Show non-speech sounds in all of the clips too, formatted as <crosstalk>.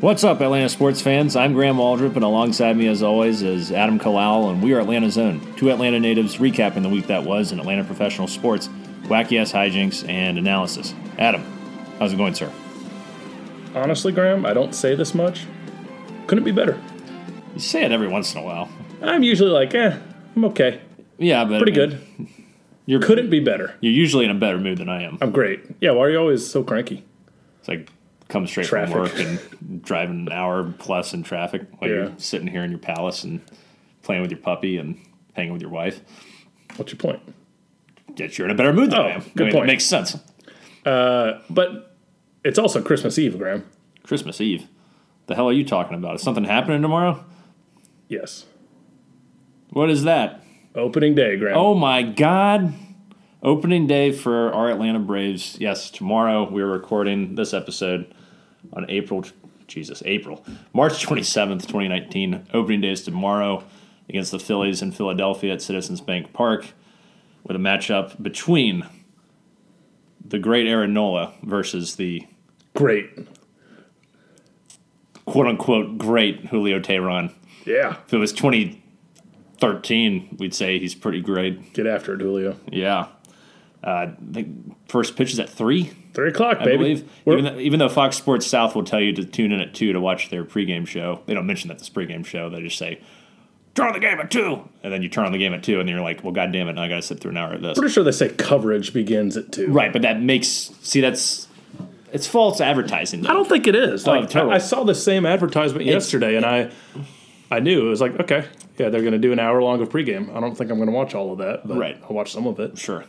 What's up, Atlanta sports fans? I'm Graham Waldrop, and alongside me, as always, is Adam Kalal, and we are Atlanta Zone, two Atlanta natives recapping the week that was in Atlanta professional sports, wacky ass hijinks, and analysis. Adam, how's it going, sir? Honestly, Graham, I don't say this much. Couldn't be better. You say it every once in a while. I'm usually like, eh, I'm okay. Yeah, but Pretty good. You're Couldn't be better. You're usually in a better mood than I am. I'm great. Yeah, why are you always so cranky? It's like come straight Traffic. from work and driving an hour plus in traffic while Yeah. you're sitting here in your palace and playing with your puppy and hanging with your wife. What's your point? That you're in a better mood than Oh, I am. good I mean, point. It makes sense. Uh, but it's also Christmas Eve, Graham. Christmas Eve. The hell are you talking about? Is something happening tomorrow? Yes. What is that? Opening day, Graham. Oh my God. Opening day for our Atlanta Braves. Yes, tomorrow we're recording this episode on April, Jesus, April, March 27th, 2019. Opening day is tomorrow against the Phillies in Philadelphia at Citizens Bank Park with a matchup between the great Aaron Nola versus the Great. quote unquote great Julio Teheran. Yeah. If it was 2013, we'd say he's pretty great. Get after it, Julio. Yeah. Uh, the first pitch is at three, Three o'clock, I baby. believe. Even though, even though Fox Sports South will tell you to tune in at two to watch their pregame show, they don't mention that this pregame show. They just say, "Turn on the game at two. and then you turn on the game at two, and then you're like, "Well, God damn it, now I got to sit through an hour of this." pretty sure they say coverage begins at two. Right, but that makes see that's it's false advertising. I don't think it is. Oh, like totally. I, I saw the same advertisement yesterday, and I, I knew it was like, okay, yeah, they're going to do an hour long of pregame. I don't think I'm going to watch all of that, but Right. I'll watch some of it. Sure,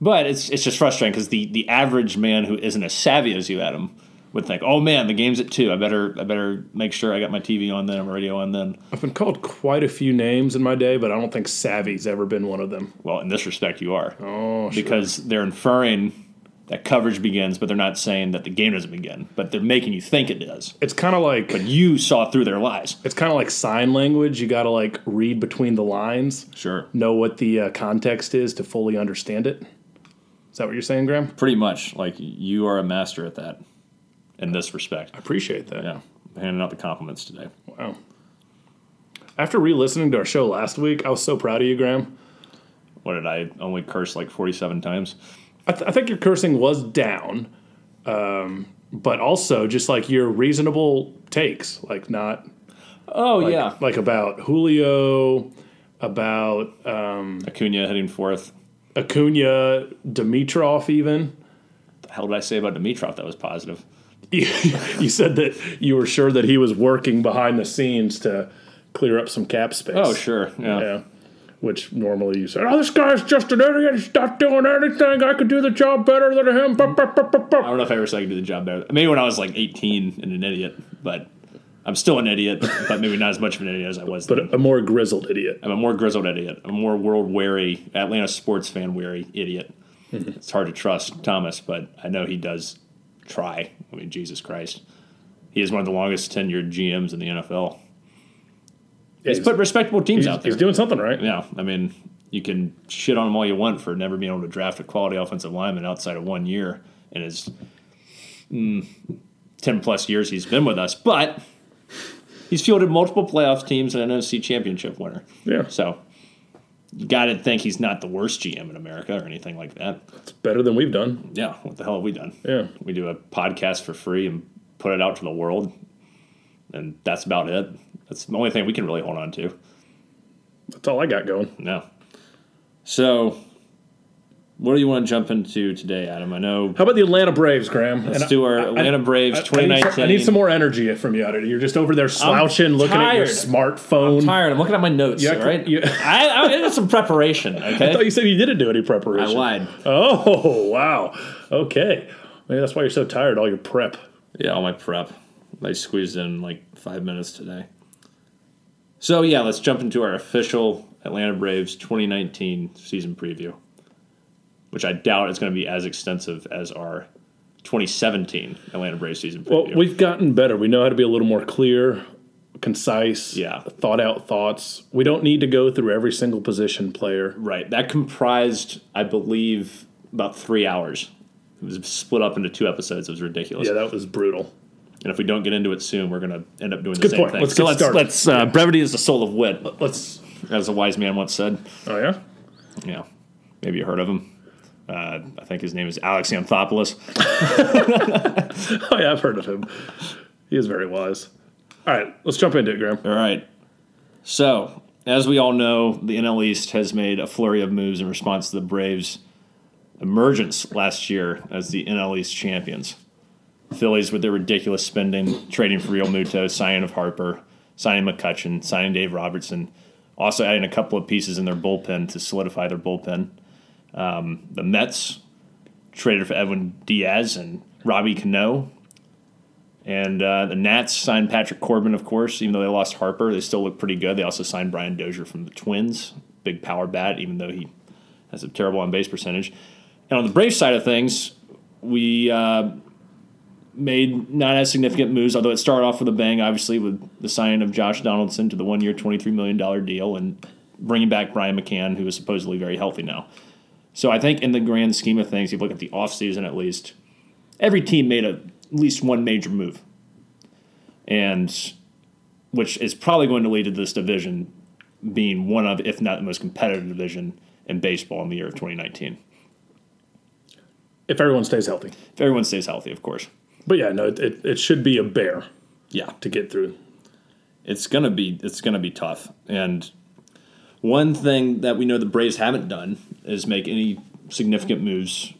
but it's it's just frustrating because the the average man who isn't as savvy as you, Adam, would think, "Oh man, the game's at two. I better I better make sure I got my TV on then, my radio on then." I've been called quite a few names in my day, but I don't think savvy's ever been one of them. Well, in this respect, you are. Oh, sure. because they're inferring that coverage begins, but they're not saying that the game doesn't begin. But they're making you think it does. it's kind of like But You saw through their lies. it's kind of like sign language. You got to like read between the lines, Sure. know what the uh, context is to fully understand it. Is that what you're saying, Graham? Pretty much, like you are a master at that in this respect. I appreciate that. Yeah. Handing out the compliments today. Wow. After re-listening to our show last week, I was so proud of you, Graham. What did I only curse like 47 times? I, th- I think your cursing was down, um, but also just like your reasonable takes, like not Oh, like, like about Julio, about um, Acuna heading fourth. Acuna, Dimitroff, even. The hell did I say about Dimitroff that was positive? You, <laughs> you said that you were sure that he was working behind the scenes to clear up some cap space. Oh, sure. Yeah. Yeah. Which normally you said, oh, this guy's just an idiot. He's not doing anything. I could do the job better than him. Bup, bup, bup, bup, bup." I don't know if I ever said I could do the job better. Maybe when I was like 18 and an idiot, but I'm still an idiot, but maybe not as much of an idiot as I was then. But a more grizzled idiot. I'm a more grizzled idiot. I'm a more world weary, Atlanta sports fan weary idiot. <laughs> it's hard to trust Thomas, but I know he does try. I mean, Jesus Christ. He is one of the longest tenured GMs in the NFL. Yeah, He's put respectable teams out there. he's doing something right. yeah, I mean, you can shit on him all you want for never being able to draft a quality offensive lineman outside of one year in his mm, 10 plus years he's been with us, but he's fielded multiple playoff teams and an NFC championship winner. Yeah. So you got to think he's not the worst GM in America or anything like that. It's better than we've done. Yeah, what the hell have we done? Yeah. We do a podcast for free and put it out to the world, and that's about it. That's the only thing we can really hold on to. That's all I got going. No. So, what do you want to jump into today, Adam? I know. How about the Atlanta Braves, Graham? Let's And do our I- I- Atlanta Braves I- I need, 2019. some, I need some more energy from you Adam. You're just over there slouching, looking at your tired. smartphone. I'm tired. I'm looking at my notes. Yeah, right. you- I, I did some preparation. <laughs> I thought you said you didn't do any preparation. I lied. Oh, wow. Okay. Maybe that's why you're so tired, all your prep. Yeah, all my prep. I squeezed in like five minutes today. So yeah, let's jump into our official Atlanta Braves 2019 season preview, which I doubt is going to be as extensive as our 2017 Atlanta Braves season Preview. Well, we've gotten better. We know how to be a little more clear, concise, Yeah. thought out thoughts. We don't need to go through every single position player. right, that comprised, I believe, about three hours. It was split up into two episodes. It was ridiculous. Yeah, that was brutal. And if we don't get into it soon, we're going to end up doing the same point. thing. Let's so get let's, started. let's uh, brevity is the soul of wit, Let's. as a wise man once said. Oh yeah. Yeah, maybe you heard of him. Uh, I think his name is Alex Anthopoulos. <laughs> Oh yeah, I've heard of him. He is very wise. All right, let's jump into it, Graham. All right. So, as we all know, the NL East has made a flurry of moves in response to the Braves' emergence last year as the NL East champions. Phillies with their ridiculous spending, trading for Realmuto, signing of Harper, signing McCutcheon, signing Dave Robertson, also adding a couple of pieces in their bullpen to solidify their bullpen. Um, the Mets traded for Edwin Diaz and Robbie Cano. And uh, the Nats signed Patrick Corbin, of course. Even though they lost Harper, they still look pretty good. They also signed Brian Dozier from the Twins, big power bat, even though he has a terrible on base percentage. And on the Braves side of things, we uh, made not as significant moves, although it started off with a bang, obviously, with the signing of Josh Donaldson to the one year, $23 million deal and bringing back Brian McCann, who is supposedly very healthy now. So I think in the grand scheme of things, if you look at the offseason at least, every team made a, at least one major move. And which is probably going to lead to this division being one of, if not the most competitive division in baseball in the year of 2019. If everyone stays healthy. If everyone stays healthy, of course. But yeah, no, it, it, it should be a bear Yeah. to get through. it's gonna be it's gonna be tough. And one thing that we know the Braves haven't done is make any significant moves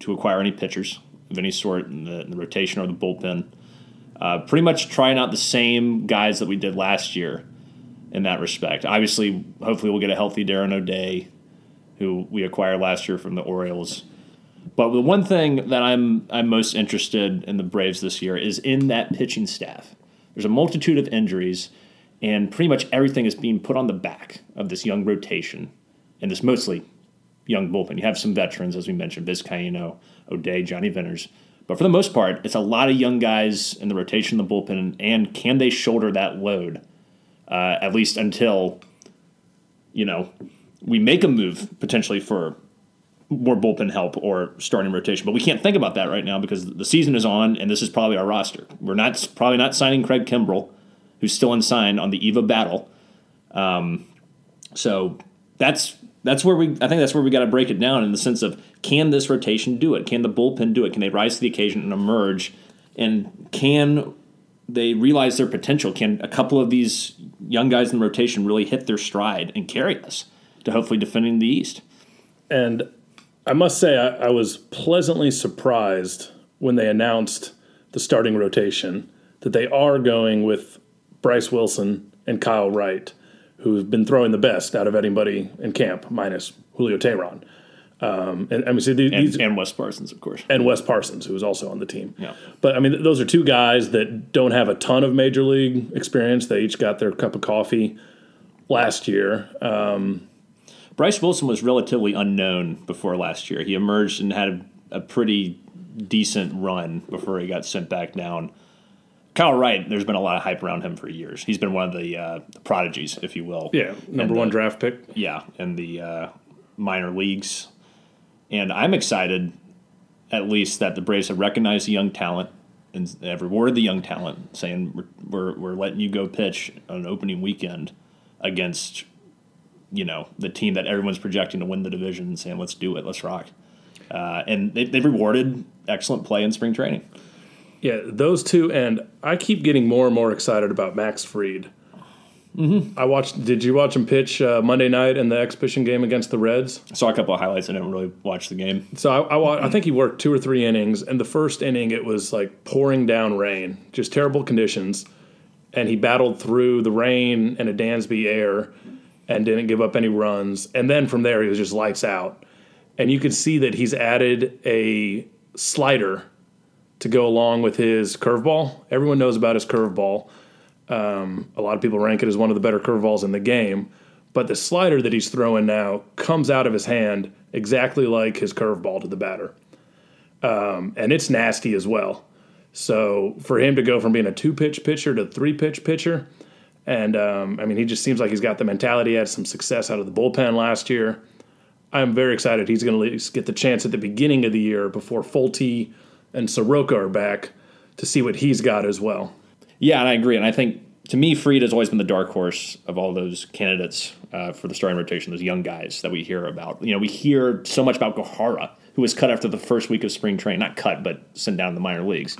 to acquire any pitchers of any sort in the, in the rotation or the bullpen. Uh, pretty much trying out the same guys that we did last year in that respect. Obviously, hopefully we'll get a healthy Darren O'Day, who we acquired last year from the Orioles. But the one thing that I'm I'm most interested in the Braves this year is in that pitching staff. There's a multitude of injuries, and pretty much everything is being put on the back of this young rotation and this mostly young bullpen. You have some veterans, as we mentioned, Vizcaino, O'Day, Johnny Venters. But for the most part, it's a lot of young guys in the rotation, the bullpen, and can they shoulder that load? Uh, at least until, you know, we make a move potentially for more bullpen help or starting rotation. But we can't think about that right now because the season is on, and this is probably our roster. We're not probably not signing Craig Kimbrel, who's still unsigned on the eve of battle. Um, so that's that's where we. I think that's where we got to break it down in the sense of can this rotation do it? Can the bullpen do it? Can they rise to the occasion and emerge? And can they realize their potential? Can a couple of these young guys in the rotation really hit their stride and carry us to hopefully defending the East? And I must say, I, I was pleasantly surprised when they announced the starting rotation that they are going with Bryce Wilson and Kyle Wright, who've been throwing the best out of anybody in camp, minus Julio Teheran. Um, and I mean, see, these, And, these and Wes Parsons, of course. and Wes Parsons, who was also on the team. Yeah. But I mean, th- those are two guys that don't have a ton of major league experience. They each got their cup of coffee last year. Uh, Bryce Wilson was relatively unknown before last year. He emerged and had a, a pretty decent run before he got sent back down. Kyle Wright, there's been a lot of hype around him for years. He's been one of the, uh, the prodigies, if you will. yeah, number And, one uh, draft pick. Yeah, in the uh, minor leagues. And I'm excited, at least, that the Braves have recognized the young talent and have rewarded the young talent, saying we're, we're, we're letting you go pitch on an opening weekend against, you know, the team that everyone's projecting to win the division and saying, let's do it, let's rock. Uh, and they, they've rewarded excellent play in spring training. Yeah, those two, and I keep getting more and more excited about Max Fried. Mm-hmm. I watched. Did you watch him pitch uh, Monday night in the exhibition game against the Reds? I Saw a couple of highlights. I didn't really watch the game. So I, I, wa- I think he worked two or three innings, and the first inning it was like pouring down rain, just terrible conditions, and he battled through the rain and a Dansby air, and didn't give up any runs. And then from there he was just lights out, and you could see that he's added a slider to go along with his curveball. Everyone knows about his curveball. Um, a lot of people rank it as one of the better curveballs in the game. But the slider that he's throwing now comes out of his hand exactly like his curveball to the batter. Um, and it's nasty as well. So for him to go from being a two pitch pitcher to three pitch pitcher, and um, I mean, he just seems like he's got the mentality. Had some success out of the bullpen last year. I'm very excited he's going to get the chance at the beginning of the year before Folty and Soroka are back to see what he's got as well. Yeah, and I agree. And I think to me, Fried has always been the dark horse of all those candidates uh, for the starting rotation, those young guys that we hear about. You know, we hear so much about Gohara, who was cut after the first week of spring training. Not cut, but sent down to the minor leagues.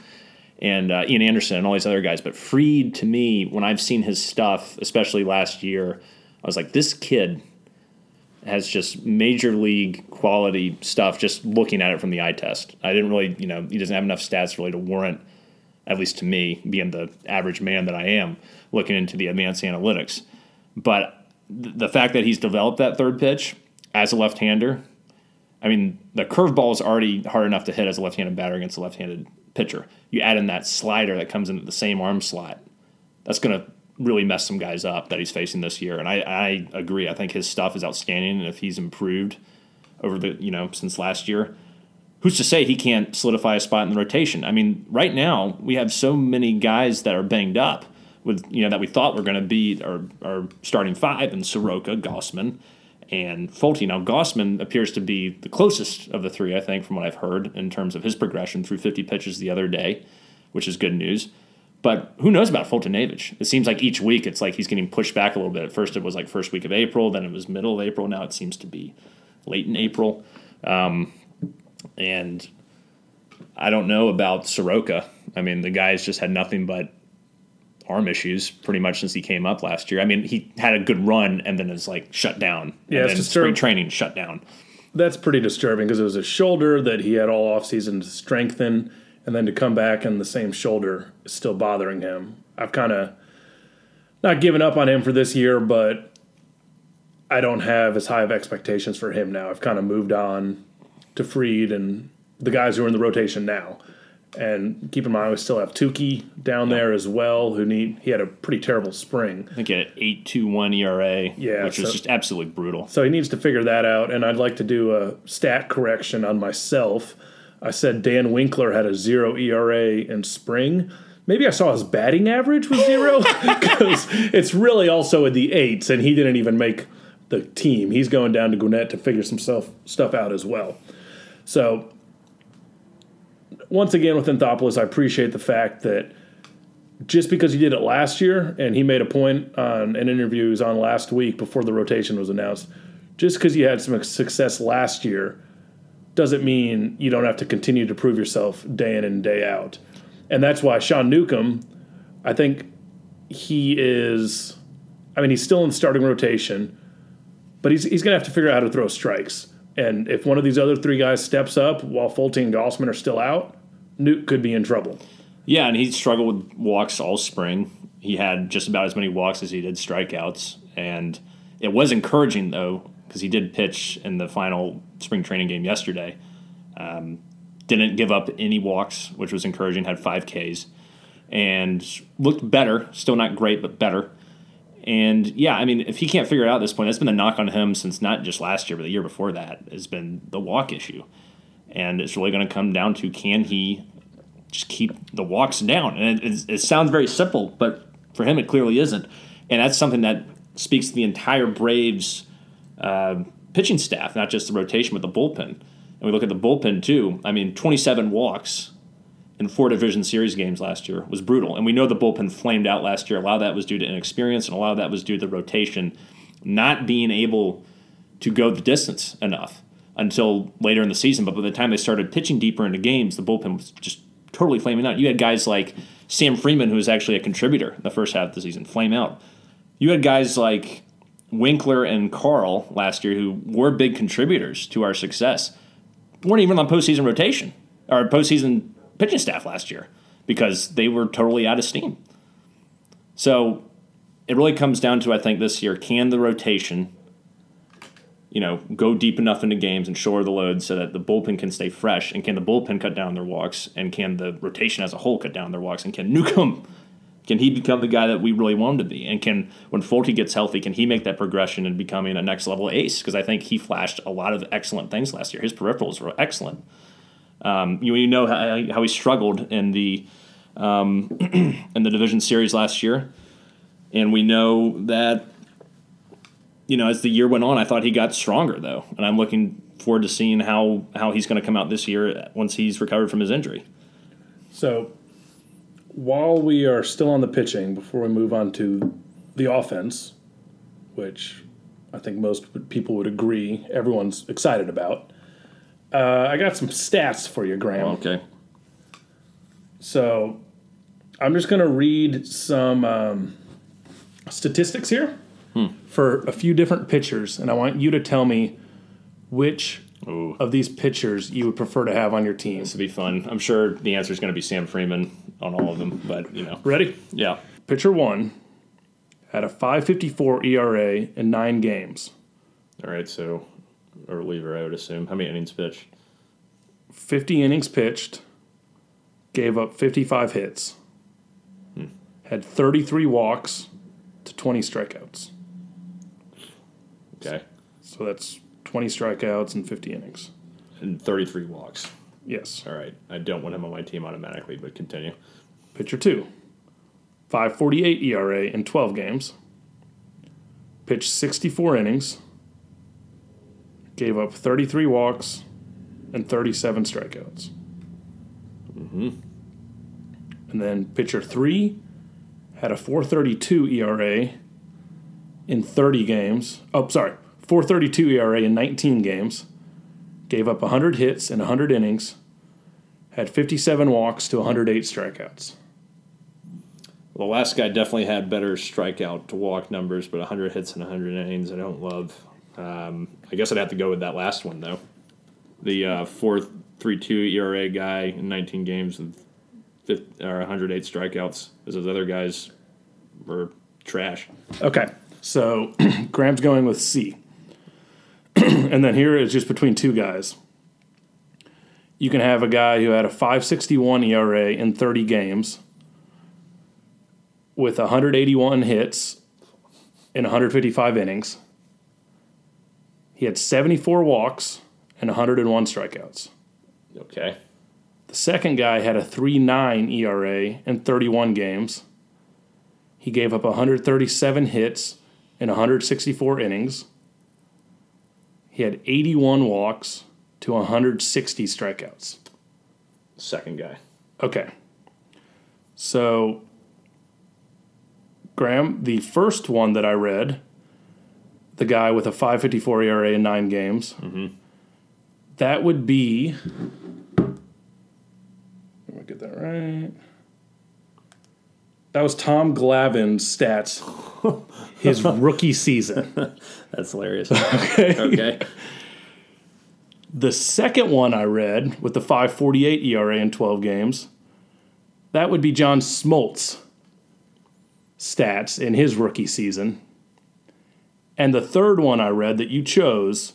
And uh, Ian Anderson and all these other guys. But Fried, to me, when I've seen his stuff, especially last year, I was like, this kid has just major league quality stuff just looking at it from the eye test. I didn't really, you know, he doesn't have enough stats really to warrant, at least to me, being the average man that I am, looking into the advanced analytics. But th- the fact that he's developed that third pitch as a left hander, I mean, the curveball is already hard enough to hit as a left handed batter against a left handed pitcher. You add in that slider that comes into the same arm slot, that's going to really mess some guys up that he's facing this year. And I, I agree. I think his stuff is outstanding. And if he's improved over the, you know, since last year, who's to say he can't solidify a spot in the rotation? I mean, right now we have so many guys that are banged up with, you know, that we thought were going to be our, our starting five and Soroka, Gausman, and Folty. Now, Gausman appears to be the closest of the three, I think, from what I've heard in terms of his progression through 50 pitches the other day, which is good news. But who knows about Foltynewicz? It seems like each week it's like he's getting pushed back a little bit. At first it was like first week of April, then it was middle of April. Now it seems to be late in April. Um, and I don't know about Soroka. I mean, the guy's just had nothing but arm issues pretty much since he came up last year. I mean, he had a good run and then it's like shut down. Yeah, and it's then spring training shut down. That's pretty disturbing because it was a shoulder that he had all offseason to strengthen, and then to come back and the same shoulder is still bothering him. I've kind of not given up on him for this year, but I don't have as high of expectations for him now. I've kind of moved on to Fried and the guys who are in the rotation now. And keep in mind, we still have Touki down there as well, who need he had a pretty terrible spring. I think he had an 8.21 ERA, Yeah, which was so- just absolutely brutal. So he needs to figure that out. And I'd like to do a stat correction on myself. I said Dan Winkler had a zero ERA in spring. Maybe I saw his batting average was zero <laughs> because it's really also in the eights, and he didn't even make the team. He's going down to Gwinnett to figure some stuff stuff out as well. So once again with Anthopoulos, I appreciate the fact that just because he did it last year, and he made a point on an interview he was on last week before the rotation was announced, just because you had some success last year doesn't mean you don't have to continue to prove yourself day in and day out. And that's why Sean Newcomb, I think he is, I mean, he's still in starting rotation, but he's, he's going to have to figure out how to throw strikes. And if one of these other three guys steps up while Folty and Gausman are still out, Newt could be in trouble. Yeah, and he struggled with walks all spring. He had just about as many walks as he did strikeouts, and it was encouraging though because he did pitch in the final spring training game yesterday. Um, didn't give up any walks, which was encouraging. Had five Ks, and looked better. Still not great, but better. And yeah, I mean, if he can't figure it out at this point, that's been a knock on him since not just last year, but the year before that has been the walk issue. And it's really going to come down to can he just keep the walks down. And it, it, it, sounds very simple, but for him, it clearly isn't. And that's something that speaks to the entire Braves uh, pitching staff, not just the rotation, but the bullpen. And we look at the bullpen too. I mean, 27 walks in four division series games last year was brutal. And we know the bullpen flamed out last year. A lot of that was due to inexperience, and a lot of that was due to the rotation not being able to go the distance enough until later in the season. But by the time they started pitching deeper into games, the bullpen was just totally flaming out. You had guys like Sam Freeman, who was actually a contributor in the first half of the season, flame out. You had guys like Winkler and Carle last year, who were big contributors to our success, weren't even on postseason rotation or postseason pitching staff last year because they were totally out of steam. So it really comes down to I think this year can the rotation you know, go deep enough into games and shore the load so that the bullpen can stay fresh. And can the bullpen cut down their walks? And can the rotation as a whole cut down their walks? And can Newcomb, can he become the guy that we really want him to be? And can, when Folty gets healthy, can he make that progression and becoming a next level ace? Because I think he flashed a lot of excellent things last year. His peripherals were excellent. Um, you, you know how, how he struggled in the um, <clears throat> in the division series last year, and we know that you know, as the year went on, I thought he got stronger though, and I'm looking forward to seeing how how he's going to come out this year once he's recovered from his injury. So, while we are still on the pitching, before we move on to the offense, which I think most people would agree everyone's excited about, uh, I got some stats for you, Graham. Okay. So I'm just going to read some um, statistics here for a few different pitchers, and I want you to tell me which Ooh. of these pitchers you would prefer to have on your team. This would be fun. I'm sure the answer is going to be Sam Freeman on all of them, but you know, Ready? yeah. Pitcher one had a 5.54 ERA in nine games, All right, so a reliever, I would assume. How many innings pitched? 50 innings pitched, gave up 55 hits, hmm. had 33 walks to 20 strikeouts. Okay, So that's 20 strikeouts and 50 innings. and 33 walks. Yes. All right, I don't want him on my team automatically, but continue. Pitcher two, 548 ERA in 12 games, pitched 64 innings, gave up 33 walks and 37 strikeouts. Mm-hmm. And then pitcher three had a 432 ERA in 30 games. Oh, sorry, 432 ERA in 19 games, gave up 100 hits in 100 innings, had 57 walks to 108 strikeouts. Well, the last guy definitely had better strikeout to walk numbers, but 100 hits and 100 innings, I don't love. Um, I guess I'd have to go with that last one though. The uh, 4.32 ERA guy in 19 games with 50, or 108 strikeouts, because those other guys were trash. Okay, so <clears throat> Graham's going with C. and then here is just between two guys. You can have a guy who had a 561 ERA in 30 games with 181 hits in 155 innings. He had 74 walks and 101 strikeouts. Okay. The second guy had a 3.9 ERA in 31 games. He gave up 137 hits in 164 innings. He had 81 walks to 160 strikeouts. Second guy. Okay. So, Graham, the first one that I read, the guy with a 554 ERA in nine games, mm-hmm. that would be. Let me get that right. That was Tom Glavine's stats, <laughs> his rookie season. <laughs> That's hilarious. <laughs> okay. Okay. The second one I read with the 548 ERA in 12 games, that would be John Smoltz stats in his rookie season. And the third one I read that you chose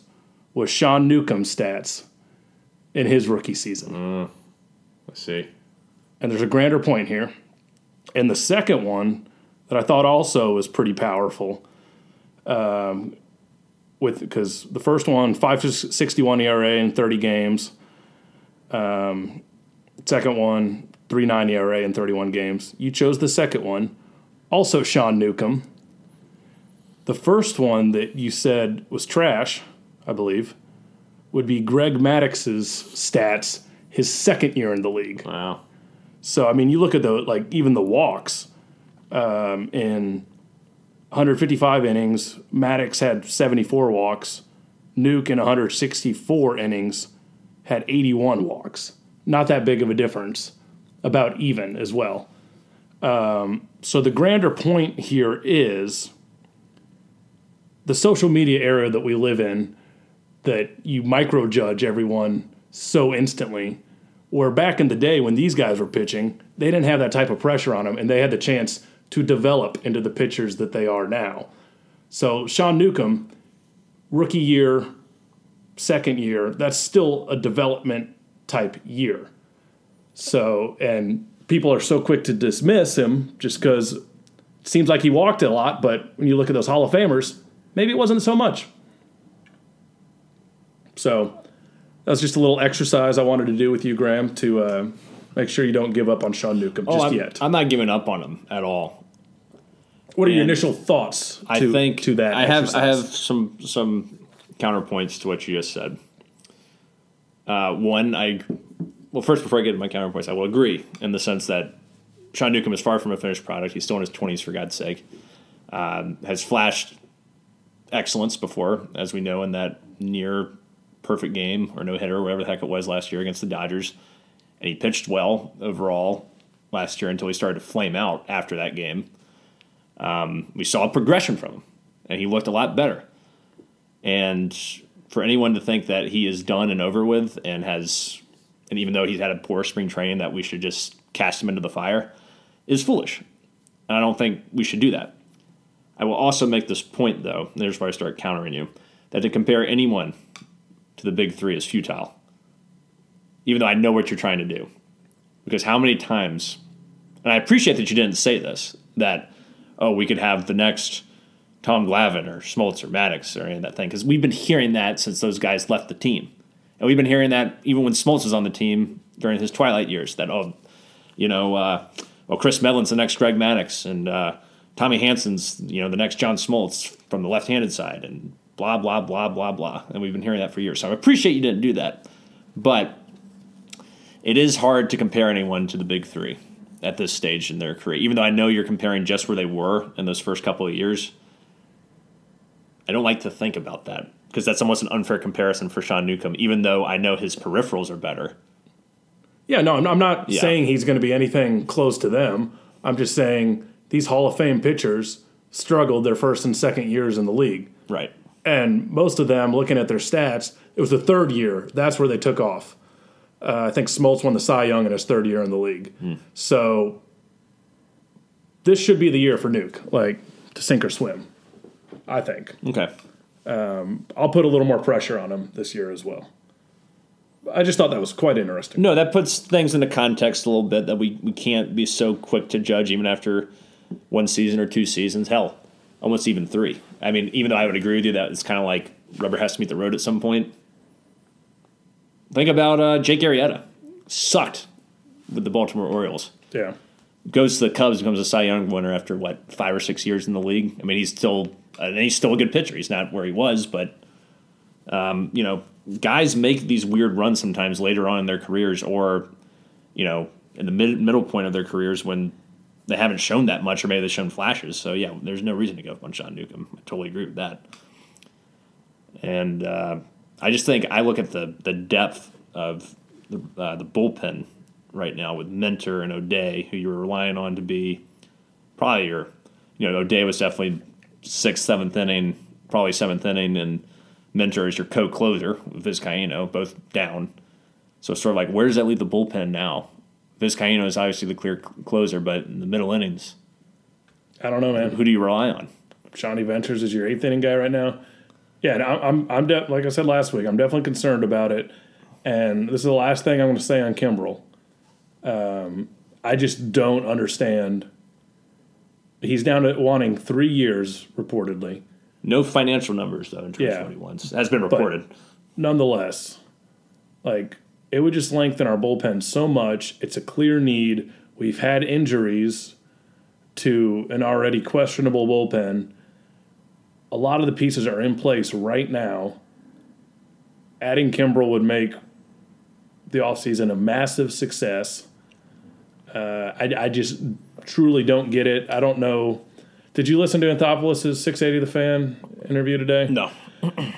was Sean Newcomb's stats in his rookie season. Mm, Let's see. And there's a grander point here. And the second one that I thought also was pretty powerful, um, with because the first one five sixty one ERA in thirty games. Um, second one three nine ERA in thirty one games. You chose the second one, also Sean Newcomb. The first one that you said was trash, I believe, would be Greg Maddux's stats his second year in the league. Wow. So I mean, you look at the like even the walks um, in 155 innings. Maddux had 74 walks. Nuke in 164 innings had 81 walks. Not that big of a difference. About even as well. Um, so the grander point here is the social media era that we live in that you microjudge everyone so instantly. Where back in the day when these guys were pitching, they didn't have that type of pressure on them and they had the chance to develop into the pitchers that they are now. So Sean Newcomb, rookie year, second year, that's still a development type year. So, and people are so quick to dismiss him just because it seems like he walked a lot, but when you look at those Hall of Famers, maybe it wasn't so much. So, that was just a little exercise I wanted to do with you, Graham, to uh, make sure you don't give up on Sean Newcomb just Oh, I'm, yet. I'm not giving up on him at all. what are your initial thoughts? To, I think to that. I have I have some some counterpoints to what you just said. Uh, one, I well first before I get to my counterpoints, I will agree in the sense that Sean Newcomb is far from a finished product. He's still in his 20s, for God's sake. Um, has flashed excellence before, as we know, in that near perfect game or no hitter, or whatever the heck it was last year against the Dodgers. And he pitched well overall last year until he started to flame out after that game. Um, we saw a progression from him, and he looked a lot better. And for anyone to think that he is done and over with and has, and even though he's had a poor spring training, that we should just cast him into the fire is foolish. And I don't think we should do that. I will also make this point, though, and there's where I start countering you, that to compare anyone to the big three is futile, even though I know what you're trying to do. Because how many times, and I appreciate that you didn't say this, that, oh, we could have the next Tom Glavine or Smoltz or Maddux or any of that thing, because we've been hearing that since those guys left the team. And we've been hearing that even when Smoltz was on the team during his twilight years, that, oh, you know, uh, well, Kris Medlen's the next Greg Maddux, and uh, Tommy Hanson's, you know, the next John Smoltz from the left-handed side, and blah blah blah blah blah. And we've been hearing that for years. So I appreciate you didn't do that, but it is hard to compare anyone to the big three at this stage in their career. Even though I know you're comparing just where they were in those first couple of years, I don't like to think about that because that's almost an unfair comparison for Sean Newcomb. Even though I know his peripherals are better. Yeah, no, I'm, I'm not Yeah. saying he's going to be anything close to them. I'm just saying these Hall of Fame pitchers struggled their first and second years in the league. Right. And most of them, looking at their stats, it was the third year. That's where they took off. Uh, I think Smoltz won the Cy Young in his third year in the league. So this should be the year for Nuke, like to sink or swim. I think Okay. I'll put a little more pressure on him this year as well. I just thought that was quite interesting. No, that puts things into context a little bit that we, we can't be so quick to judge even after one season or two seasons. Hell, almost even three. I mean, even though I would agree with you that it's kind of like rubber has to meet the road at some point. Think about uh, Jake Arrieta. Sucked with the Baltimore Orioles. Yeah, Goes to the Cubs, becomes a Cy Young winner after what five or six years in the league. I mean, he's still and he's still a good pitcher. He's not where he was, but um, you know, guys make these weird runs sometimes later on in their careers, or you know, in the mid, middle point of their careers when they haven't shown that much, or maybe they've shown flashes. So yeah, there's no reason to go on Sean Newcomb. I totally agree with that. And uh, I just think I look at the the depth of the uh, the bullpen right now with Minter and O'Day, who you're relying on to be probably your, you know, O'Day was definitely sixth, seventh inning, probably seventh inning, and Minter is your co-closer with Vizcaino, both down. So it's sort of like, where does that leave the bullpen now? Vizcaino is obviously the clear closer, but in the middle innings, I don't know, man. who do you rely on? Jonny Venters is your eighth inning guy right now. Yeah, and I'm I'm, I'm de- like I said last week. I'm definitely concerned about it. And this is the last thing I'm going to say on Kimbrel. Um, I just don't understand. He's down to wanting three years reportedly. No financial numbers though in terms Yeah, he wants. Has been reported. Nonetheless, like it would just lengthen our bullpen so much. It's a clear need. We've had injuries to an already questionable bullpen. A lot of the pieces are in place right now. Adding Kimbrel would make the offseason a massive success. Uh, I, I just truly don't get it. I don't know. Did you listen to Anthopoulos' 680 The Fan interview today? no. <clears throat>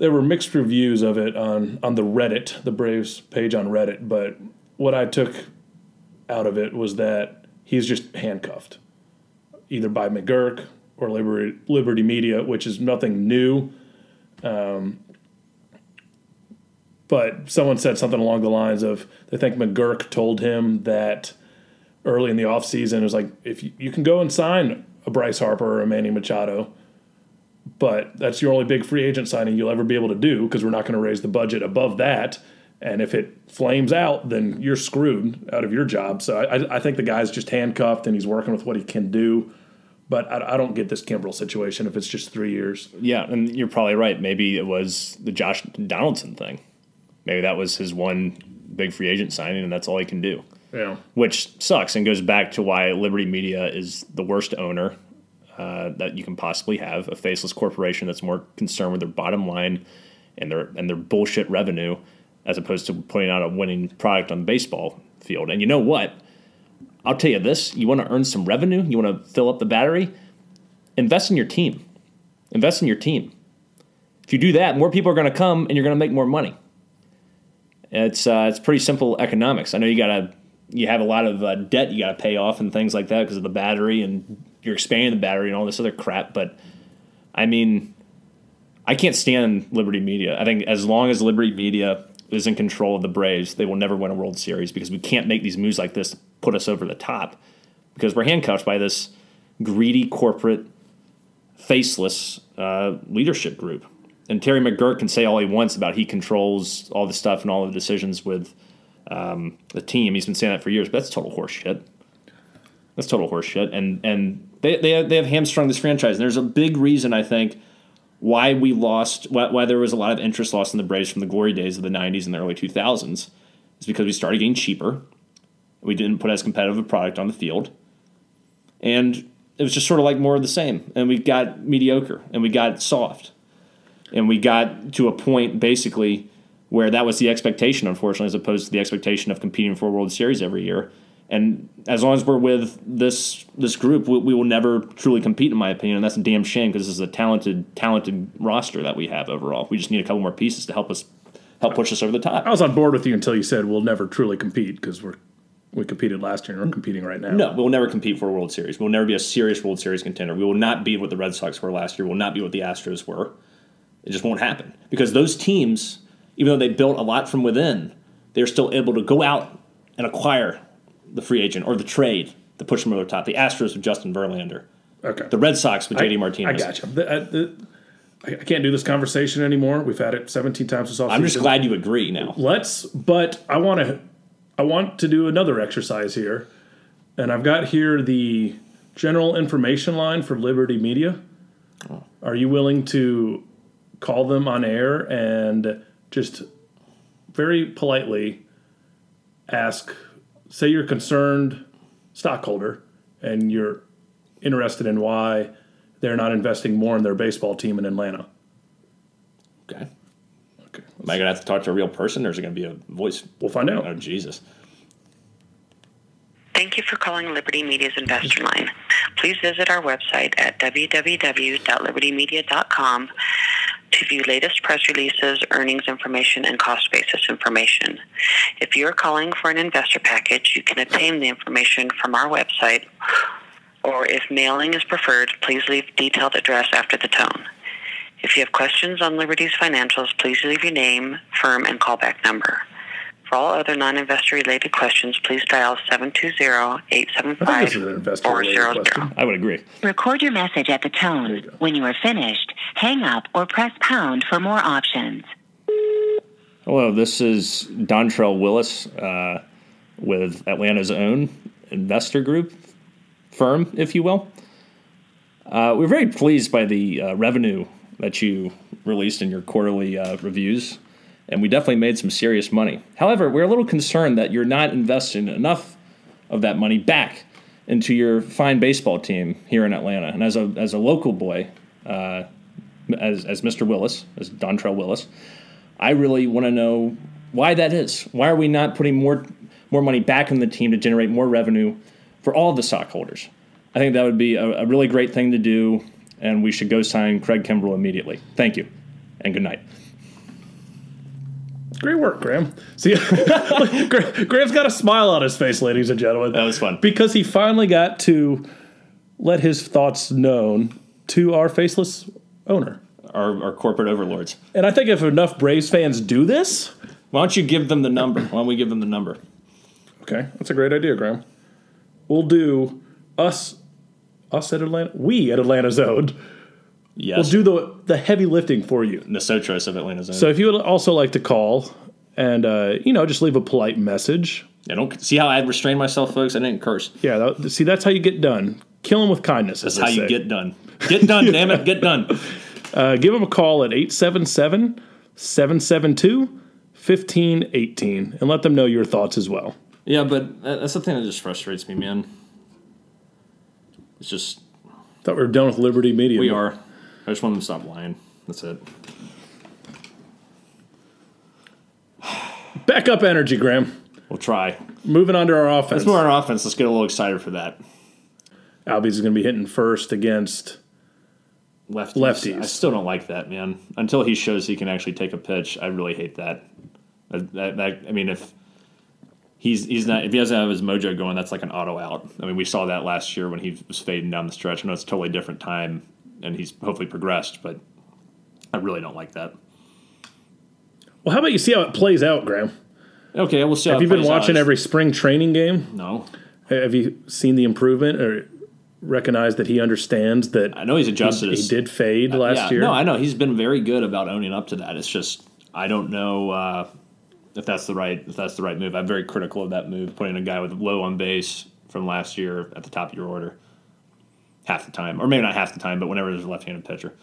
there were mixed reviews of it on on the Reddit, the Braves page on Reddit, but what I took out of it was that he's just handcuffed, either by McGuirk or Liberty, Liberty Media, which is nothing new. Um, but someone said something along the lines of they think McGuirk told him that early in the offseason it was like if you, you can go and sign a Bryce Harper or a Manny Machado, but that's your only big free agent signing you'll ever be able to do because we're not going to raise the budget above that. And if it flames out, then you're screwed out of your job. So I, I think the guy's just handcuffed and he's working with what he can do. But I, I don't get this Kimbrel situation if it's just three years. Yeah, and you're probably right. Maybe it was the Josh Donaldson thing. Maybe that was his one big free agent signing, and that's all he can do. Yeah. Which sucks and goes back to why Liberty Media is the worst owner uh, that you can possibly have a faceless corporation that's more concerned with their bottom line and their and their bullshit revenue as opposed to putting out a winning product on the baseball field. And you know what? I'll tell you this: you want to earn some revenue, you want to fill up the battery, invest in your team. Invest in your team. If you do that, more people are going to come, and you're going to make more money. It's uh, it's pretty simple economics. I know you got to you have a lot of uh, debt you got to pay off and things like that because of the battery, and you're expanding the battery and all this other crap. But I mean, I can't stand Liberty Media. I think as long as Liberty Media is in control of the Braves, they will never win a World Series because we can't make these moves like this to put us over the top because we're handcuffed by this greedy corporate, faceless uh, leadership group. And Terry McGuirk can say all he wants about he controls all the stuff and all the decisions with um, the team. He's been saying that for years, but that's total horseshit. That's total horseshit. And and they they have, they have hamstrung this franchise. And there's a big reason I think why we lost why, why there was a lot of interest lost in the Braves from the glory days of the 90s and the early 2000s is because we started getting cheaper. We didn't put as competitive a product on the field. And it was just sort of like more of the same. And we got mediocre and we got soft. And we got to a point basically where that was the expectation, unfortunately, as opposed to the expectation of competing for a World Series every year. And as long as we're with this this group, we, we will never truly compete, in my opinion. And that's a damn shame because this is a talented talented roster that we have overall. We just need a couple more pieces to help us help push us over the top. I was on board with you until you said we'll never truly compete because we're we competed last year and we're competing right now. No, we'll never compete for a World Series. We'll never be a serious World Series contender. We will not be what the Red Sox were last year. We'll not be what the Astros were. It just won't happen because those teams, even though they built a lot from within, they're still able to go out and acquire the free agent or the trade to push them over the top. The Astros with Justin Verlander. Okay. The Red Sox with JD I Martinez. got you. The, uh, the, I, I can't do this conversation anymore. We've had it 17 times this offseason. I'm just glad you agree now. Let's, but I want to, I want to do another exercise here, and I've got here the general information line for Liberty Media. Are you willing to call them on air and just very politely ask, say you're a concerned stockholder and you're interested in why they're not investing more in their baseball team in Atlanta? Okay. Okay. Am I going to have to talk to a real person or is it going to be a voice? We'll find out. Oh, Jesus. Thank you for calling Liberty Media's Investor Line. Please visit our website at www.libertymedia.com to view latest press releases, earnings information, and cost basis information. If you are calling for an investor package, you can obtain the information from our website, or if mailing is preferred, please leave detailed address after the tone. If you have questions on Liberty's financials, please leave your name, firm, and callback number. For all other non-investor related questions, please dial I think this is an investor related 720-875-400. I would agree. Record your message at the tone. you. When you are finished, hang up or press pound for more options. Hello, this is Dontrelle Willis uh, with Atlanta's own investor group firm, if you will. Uh, we're very pleased by the uh, revenue that you released in your quarterly uh, reviews, and we definitely made some serious money. However, we're a little concerned that you're not investing enough of that money back into your fine baseball team here in Atlanta. And as a as a local boy, uh, as as Mr. Willis, as Dontrelle Willis, I really want to know why that is. Why are we not putting more more money back in the team to generate more revenue for all the stockholders? I think that would be a, a really great thing to do, and we should go sign Craig Kimbrel immediately. Thank you, and good night. Great work, Graham. See, <laughs> Graham's got a smile on his face, ladies and gentlemen. That was fun. Because he finally got to let his thoughts known to our faceless owner. Our, our corporate overlords. And I think if enough Braves fans do this, Why don't you give them the number? Why don't we give them the number? okay, that's a great idea, Graham. We'll do us, us at Atlanta, we at Atlanta's Owned. Yes. We'll do the the heavy lifting for you. the Sotros of Atlanta own. So if you would also like to call and uh, you know just leave a polite message, I don't see how I restrained myself, folks. I didn't curse. yeah, that, see that's how you get done. Kill them with kindness. That's how you say. get done. Get done, <laughs> damn it, get done. <laughs> Uh, give them a call at 877 772 1518 and let them know your thoughts as well. Yeah, but that's the thing that just frustrates me, man. It's just Thought we were done with Liberty Media. we are. I just want them to stop lying. That's it. Back up energy, Graham. We'll try. moving on to our offense. Let's move on to our offense. Let's get a little excited for that. Albies is going to be hitting first against Lefties. Lefties. I still don't like that, man. Until he shows he can actually take a pitch, I really hate that. That, that, that- I mean, if he's he's not if he doesn't have his mojo going, that's like an auto out. I mean, we saw that last year when he was fading down the stretch. I know it's a totally different time, and he's hopefully progressed, but I really don't like that. Well, how about you see how it plays out, Graham? Okay, we'll see. how Have you been plays out. watching every spring training game? No, Have you seen the improvement or recognized that he understands that I know he's he, adjusted. he his, did fade last yeah, year? No, I know he's been very good about owning up to that. It's just I don't know uh, if that's the right if that's the right move. I'm very critical of that move, putting a guy with low on base from last year at the top of your order half the time, or maybe not half the time, but whenever there's a left-handed pitcher.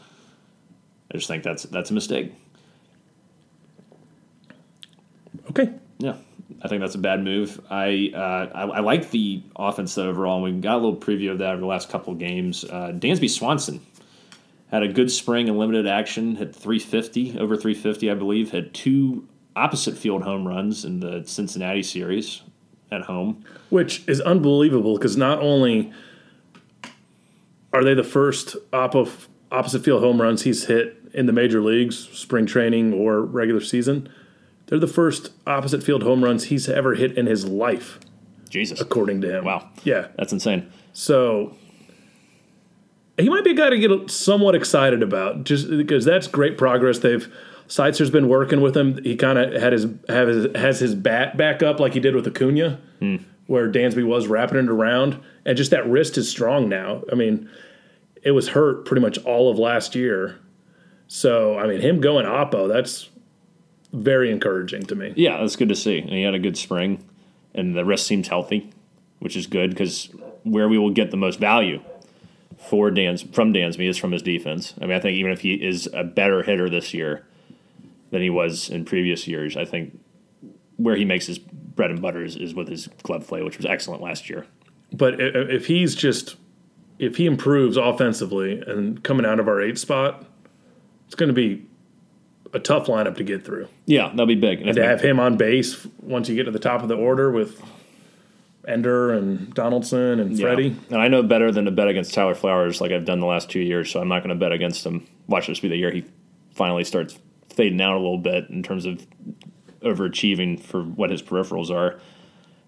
I just think that's that's a mistake. okay. Yeah, I think that's a bad move. I uh, I, I like the offense overall. And we got a little preview of that over the last couple of games. Uh, Dansby Swanson had a good spring and limited action. Hit 350 over 350, I believe. Had two opposite field home runs in the Cincinnati series at home. Which is unbelievable because not only are they the first oppo- opposite field home runs he's hit in the major leagues, spring training or regular season, they're the first opposite field home runs he's ever hit in his life, Jesus, according to him. wow, Yeah. that's insane. So he might be a guy to get somewhat excited about, just because that's great progress. They've Seitzer's been working with him. He kind of had his have his has his bat back up like he did with Acuna, hmm. where Dansby was wrapping it around, and just that wrist is strong now. I mean, it was hurt pretty much all of last year. So I mean, him going oppo, that's very encouraging to me. Yeah, that's good to see. And he had a good spring, and the rest seems healthy, which is good because where we will get the most value for Dan's from Dansby is from his defense. I mean, I think even if he is a better hitter this year than he was in previous years, I think where he makes his bread and butter is, is with his glove play, which was excellent last year. But if he's just if he improves offensively and coming out of our eight spot, it's going to be a tough lineup to get through. Yeah, that'll be big. And if To have him on base once you get to the top of the order with Ender and Donaldson and Yeah. Freddie. And I know better than to bet against Tyler Flowers like I've done the last two years, so I'm not going to bet against him. Watch this be the year he finally starts fading out a little bit in terms of overachieving for what his peripherals are.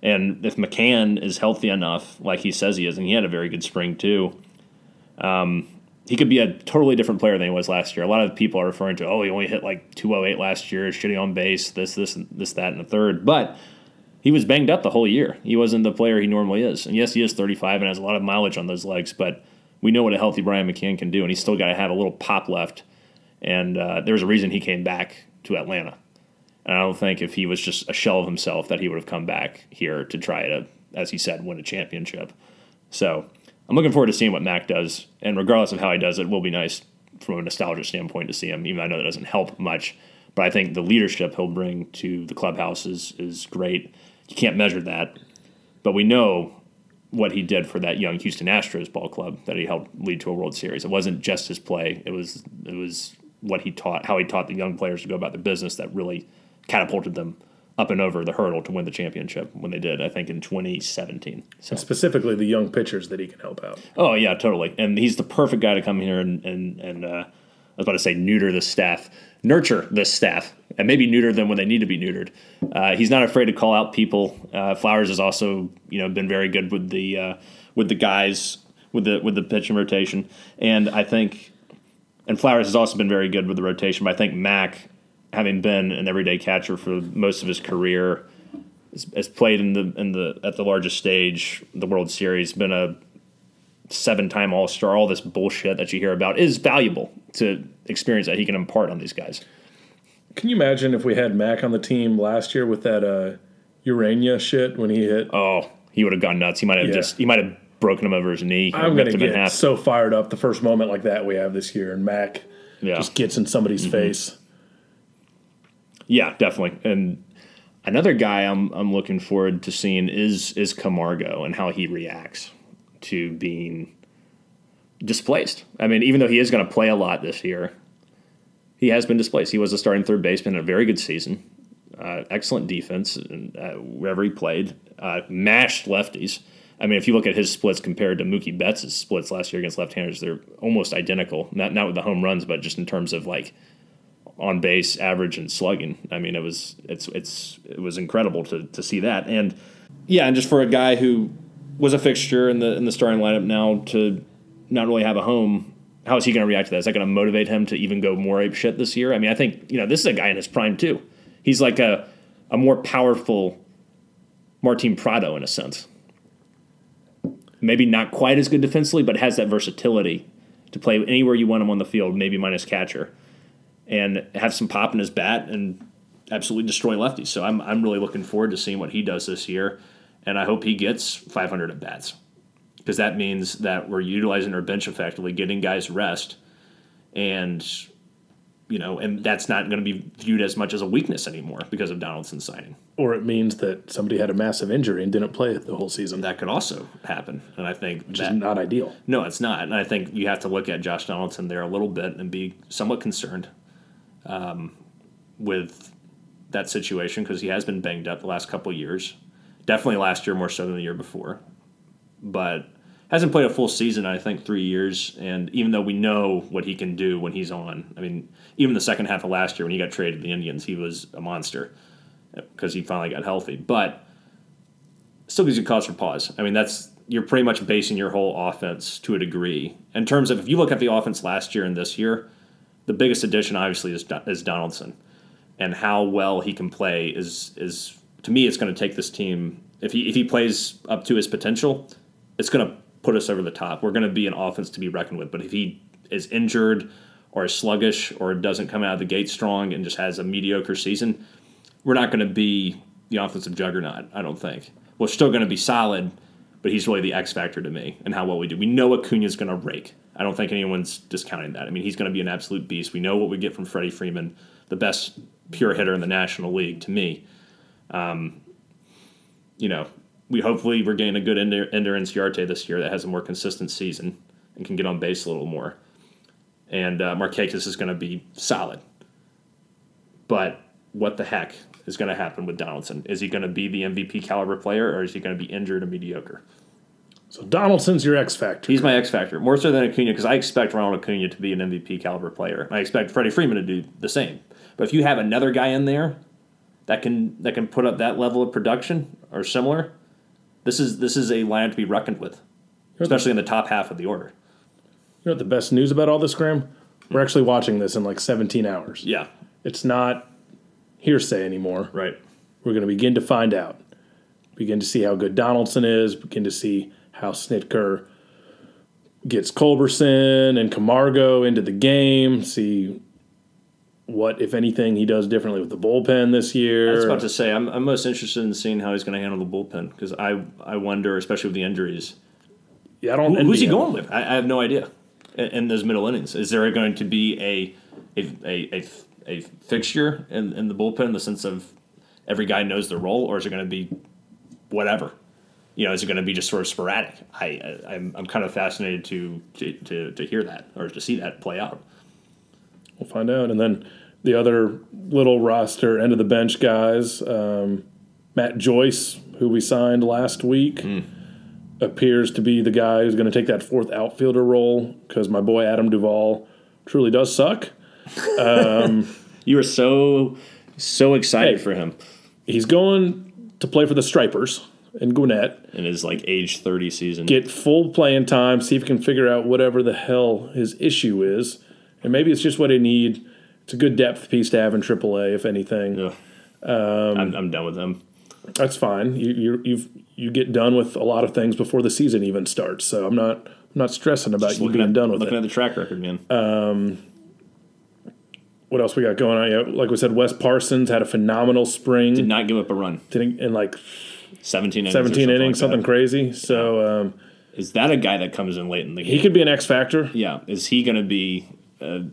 And if McCann is healthy enough, like he says he is, and he had a very good spring too, um, he could be a totally different player than he was last year. A lot of people are referring to, oh, he only hit like 208 last year, shitty on base, this, this, this, that, and the third. But he was banged up the whole year. He wasn't the player he normally is. And yes, he is 35 and has a lot of mileage on those legs, but we know what a healthy Brian McCann can do, and he's still got to have a little pop left. And uh, a reason he came back to Atlanta. And I don't think if he was just a shell of himself that he would have come back here to try to, as he said, win a championship. So I'm looking forward to seeing what Mac does. And regardless of how he does it, it will be nice from a nostalgia standpoint to see him, even though I know that doesn't help much. But I think the leadership he'll bring to the clubhouse is, is great. You can't measure that. But we know what he did for that young Houston Astros ball club that he helped lead to a World Series. It wasn't just his play. It was it was what he taught, how he taught the young players to go about the business that really catapulted them up and over the hurdle to win the championship when they did. I think in 2017. So. Specifically, the young pitchers that he can help out. Oh yeah, totally. And he's the perfect guy to come here and and and uh, I was about to say neuter the staff, nurture this staff, and maybe neuter them when they need to be neutered. Uh, he's not afraid to call out people. Uh, Flowers has also you know been very good with the uh, with the guys with the with the pitching rotation, and I think and Flowers has also been very good with the rotation. But I think Mac, having been an everyday catcher for most of his career, has, has played in the in the at the largest stage, the World Series, been a seven time All Star, all this bullshit that you hear about is valuable to experience that he can impart on these guys. Can you imagine if we had Mac on the team last year with that uh, Ureña shit when he hit? Oh, he would have gone nuts. He might have Yeah. just he might have broken him over his knee. I'm going to get so fired up the first moment like that we have this year, and Mac yeah, just gets in somebody's Mm-hmm. face. Yeah, definitely. And another guy I'm I'm looking forward to seeing is is Camargo and how he reacts to being displaced. I mean, even though he is going to play a lot this year, he has been displaced. He was a starting third baseman in a very good season. uh, excellent defense uh, wherever he played, uh, mashed lefties. I mean, if you look at his splits compared to Mookie Betts' splits last year against left-handers, they're almost identical. Not not with the home runs, but just in terms of like on base average and slugging. I mean, it was it's it's it was incredible to to see that. And yeah, and just for a guy who was a fixture in the in the starting lineup now to not really have a home, how is he going to react to that? Is that going to motivate him to even go more ape shit this year? I mean, I think you know this is a guy in his prime too. He's like a a more powerful Martin Prado in a sense. Maybe not quite as good defensively, but has that versatility to play anywhere you want him on the field, maybe minus catcher, and have some pop in his bat and absolutely destroy lefties. So I'm I'm really looking forward to seeing what he does this year, and I hope he gets 500 at bats because that means that we're utilizing our bench effectively, getting guys rest, and you know, and that's not going to be viewed as much as a weakness anymore because of Donaldson's signing. Or it means that somebody had a massive injury and didn't play the whole season. That could also happen, and I think which that, is not ideal. No, it's not, and I think you have to look at Josh Donaldson there a little bit and be somewhat concerned um, with that situation because he has been banged up the last couple years. Definitely last year more so than the year before, but hasn't played a full season. I think three years, and even though we know what he can do when he's on, I mean, even the second half of last year when he got traded to the Indians, he was a monster because he finally got healthy. But still gives you cause for pause. I mean, that's you're pretty much basing your whole offense to a degree in terms of if you look at the offense last year and this year, the biggest addition obviously is is Donaldson, and how well he can play is is to me it's going to take this team if he if he plays up to his potential, it's going to put us over the top. We're going to be an offense to be reckoned with. But if he is injured or is sluggish or doesn't come out of the gate strong and just has a mediocre season, we're not going to be the offensive juggernaut. I don't think. We're still going to be solid, but he's really the X factor to me and how well we do. We know Acuna's going to rake. I don't think anyone's discounting that. I mean, he's going to be an absolute beast. We know what we get from Freddie Freeman, the best pure hitter in the National League to me. Um, you know, we hopefully getting a good Ender, Ender Inciarte this year that has a more consistent season and can get on base a little more. And uh, Markakis is going to be solid. But what the heck is going to happen with Donaldson? Is he going to be the MVP caliber player or is he going to be injured and mediocre? So Donaldson's your X factor. He's my X factor, more so than Acuna, because I expect Ronald Acuna to be an MVP caliber player. I expect Freddie Freeman to do the same. But if you have another guy in there that can that can put up that level of production or similar, this is this is a line to be reckoned with, especially in the top half of the order. You know what the best news about all this, Graham? We're actually watching this in like 17 hours. Yeah, It's not hearsay anymore. right. We're going to begin to find out. Begin to see how good Donaldson is. Begin to see how Snitker gets Culberson and Camargo into the game. See what, if anything, he does differently with the bullpen this year. I was about to say I'm, I'm most interested in seeing how he's going to handle the bullpen because I I wonder, especially with the injuries, yeah, I don't. Who- who's he him. Uh, going with? I, I have no idea. In, in those middle innings, is there going to be a a, a, a, a fixture in, in the bullpen in the sense of every guy knows their role, or is it going to be whatever? You know, is it going to be just sort of sporadic? I, I I'm, I'm kind of fascinated to, to to to hear that or to see that play out. We'll find out. And then the other little roster, end of the bench guys, um, Matt Joyce, who we signed last week, appears to be the guy who's going to take that fourth outfielder role because my boy Adam Duvall truly does suck. <laughs> You were so so excited Hey. for him He's going to play for the Stripers in Gwinnett, in his like age thirty season. get full playing time, see if he can figure out whatever the hell his issue is. And maybe it's just what they need. It's a good depth piece to have in AAA, if anything. Ugh. Um, I'm, I'm done with him. That's fine. You you you've you get done with a lot of things before the season even starts. So I'm not I'm not stressing about you being at done with looking it. Looking at the track record, man. Um, what else we got going on? Yeah, like we said, Wes Parsons had a phenomenal spring. Did not give up a run. Didn't- in like 17 innings. 17 something innings, like something that. crazy. So um, Is that a guy that comes in late in the game? he could be an X factor. yeah. Is he going to be a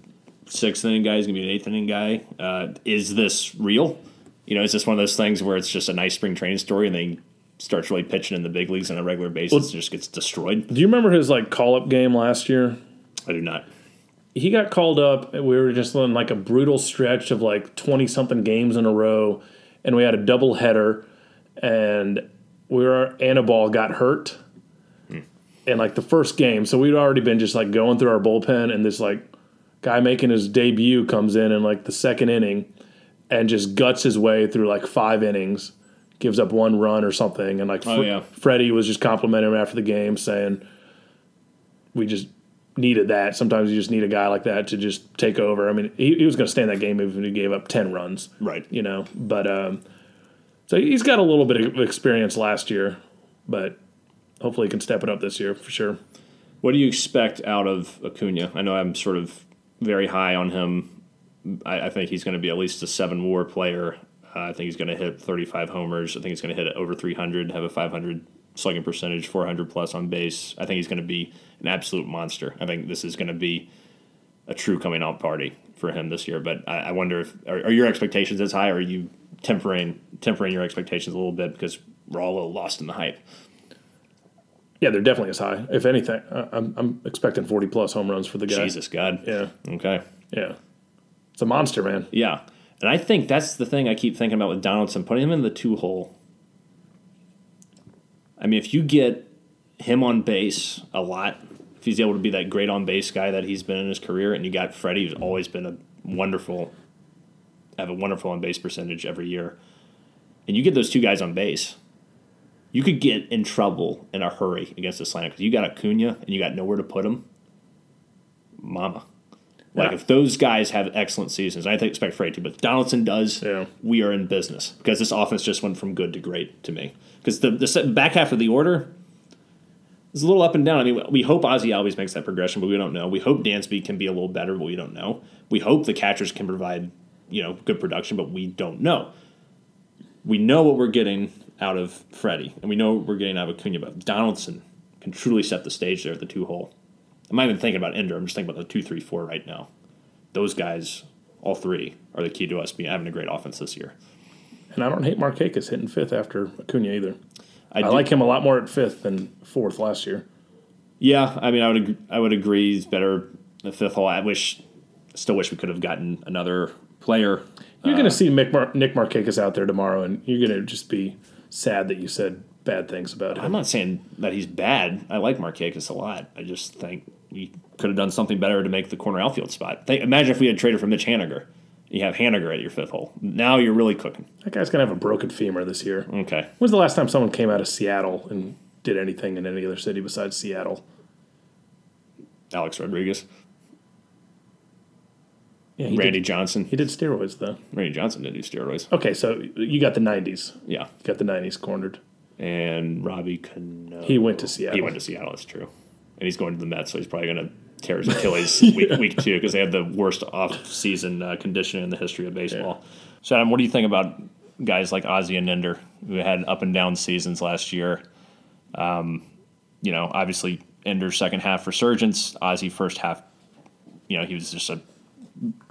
sixth inning guy? Is going to be an eighth inning guy? Uh, is this real? You know, is this one of those things where it's just a nice spring training story and then he starts really pitching in the big leagues on a regular basis and just gets destroyed? Do you remember his like call up game last year? I do not. he got called up. and We were just in like a brutal stretch of like twenty something games in a row, and we had a double header, and we were Anibal got hurt in like the first game, so we'd already been just like going through our bullpen, and this like guy making his debut comes in in like the second inning, and just guts his way through like five innings, gives up one run or something, and like Oh, yeah. Freddie was just complimenting him after the game, saying we just needed that. Sometimes you just need a guy like that to just take over. I mean, he, he was going to stay in that game even if he gave up ten runs, Right. You know, but um, so he's got a little bit of experience last year, but hopefully he can step it up this year for sure. What do you expect out of Acuna? I know I'm sort of very high on him. I, I think he's going to be at least a seven WAR player. Uh, I think he's going to hit 35 homers. I think he's going to hit over 300, have a 500 slugging percentage, 400 plus on base. I think he's going to be an absolute monster. I think this is going to be a true coming out party for him this year. But I, I wonder if are, are your expectations as high? Or are you tempering tempering your expectations a little bit because we're all a little lost in the hype? Yeah, they're definitely as high. If anything, I- I'm, I'm expecting 40 plus home runs for the guy. Jesus God. Yeah, Okay. yeah. It's a monster, man. Yeah. And I think that's the thing I keep thinking about with Donaldson, putting him in the two hole. I mean, if you get him on base a lot, if he's able to be that great on base guy that he's been in his career, and you got Freddie, who's always been a wonderful, have a wonderful on base percentage every year, and you get those two guys on base, you could get in trouble in a hurry against this lineup because you got Acuna and you got nowhere to put him. Mama. Like Yeah. if those guys have excellent seasons, I think expect Freddie to, but if Donaldson does. Yeah. We are in business because this offense just went from good to great to me. Because the the back half of the order is a little up and down. I mean, we hope Ozzy always makes that progression, but we don't know. We hope Dansby can be a little better, but we don't know. We hope the catchers can provide you know good production, but we don't know. We know what we're getting out of Freddie, and we know what we're getting out of Acuna, but Donaldson can truly set the stage there at the two hole. I'm not even thinking about Ender. I'm just thinking about the two, three, four right now. Those guys, all three, are the key to us being having a great offense this year. And I don't hate Markakis hitting fifth after Acuna either. I, I like him a lot more at fifth than fourth last year. Yeah, I mean, I would ag- I would agree. He's better the fifth hole. I wish, still wish we could have gotten another player. You're Uh, going to see Mick Mar- Nick Markakis out there tomorrow, and you're going to just be sad that you said bad things about him. I'm not saying that he's bad. I like Markakis a lot. I just think we could have done something better to make the corner outfield spot. Think, imagine if we had traded for Mitch Haniger. You have Haniger at your fifth hole. Now you're really cooking. That guy's going to have a broken femur this year. Okay. When's the last time someone came out of Seattle and did anything in any other city besides Seattle? Alex Rodriguez, Yeah, he Randy Did, Johnson. he did steroids though. Randy Johnson didn't do steroids. Okay, so you got the '90s. Yeah. You got the '90s cornered. And Robbie Cano. He went to Seattle. He went to Seattle. That's true. And he's going to the Mets, so he's probably going to tear his <laughs> Achilles week, week two because they had the worst off-season uh, conditioning in the history of baseball. So, Adam, what do you think about guys like Ozzie and Ender who had up and down seasons last year? Um, you know, obviously Ender's second half resurgence, Ozzie first half. You know, he was just a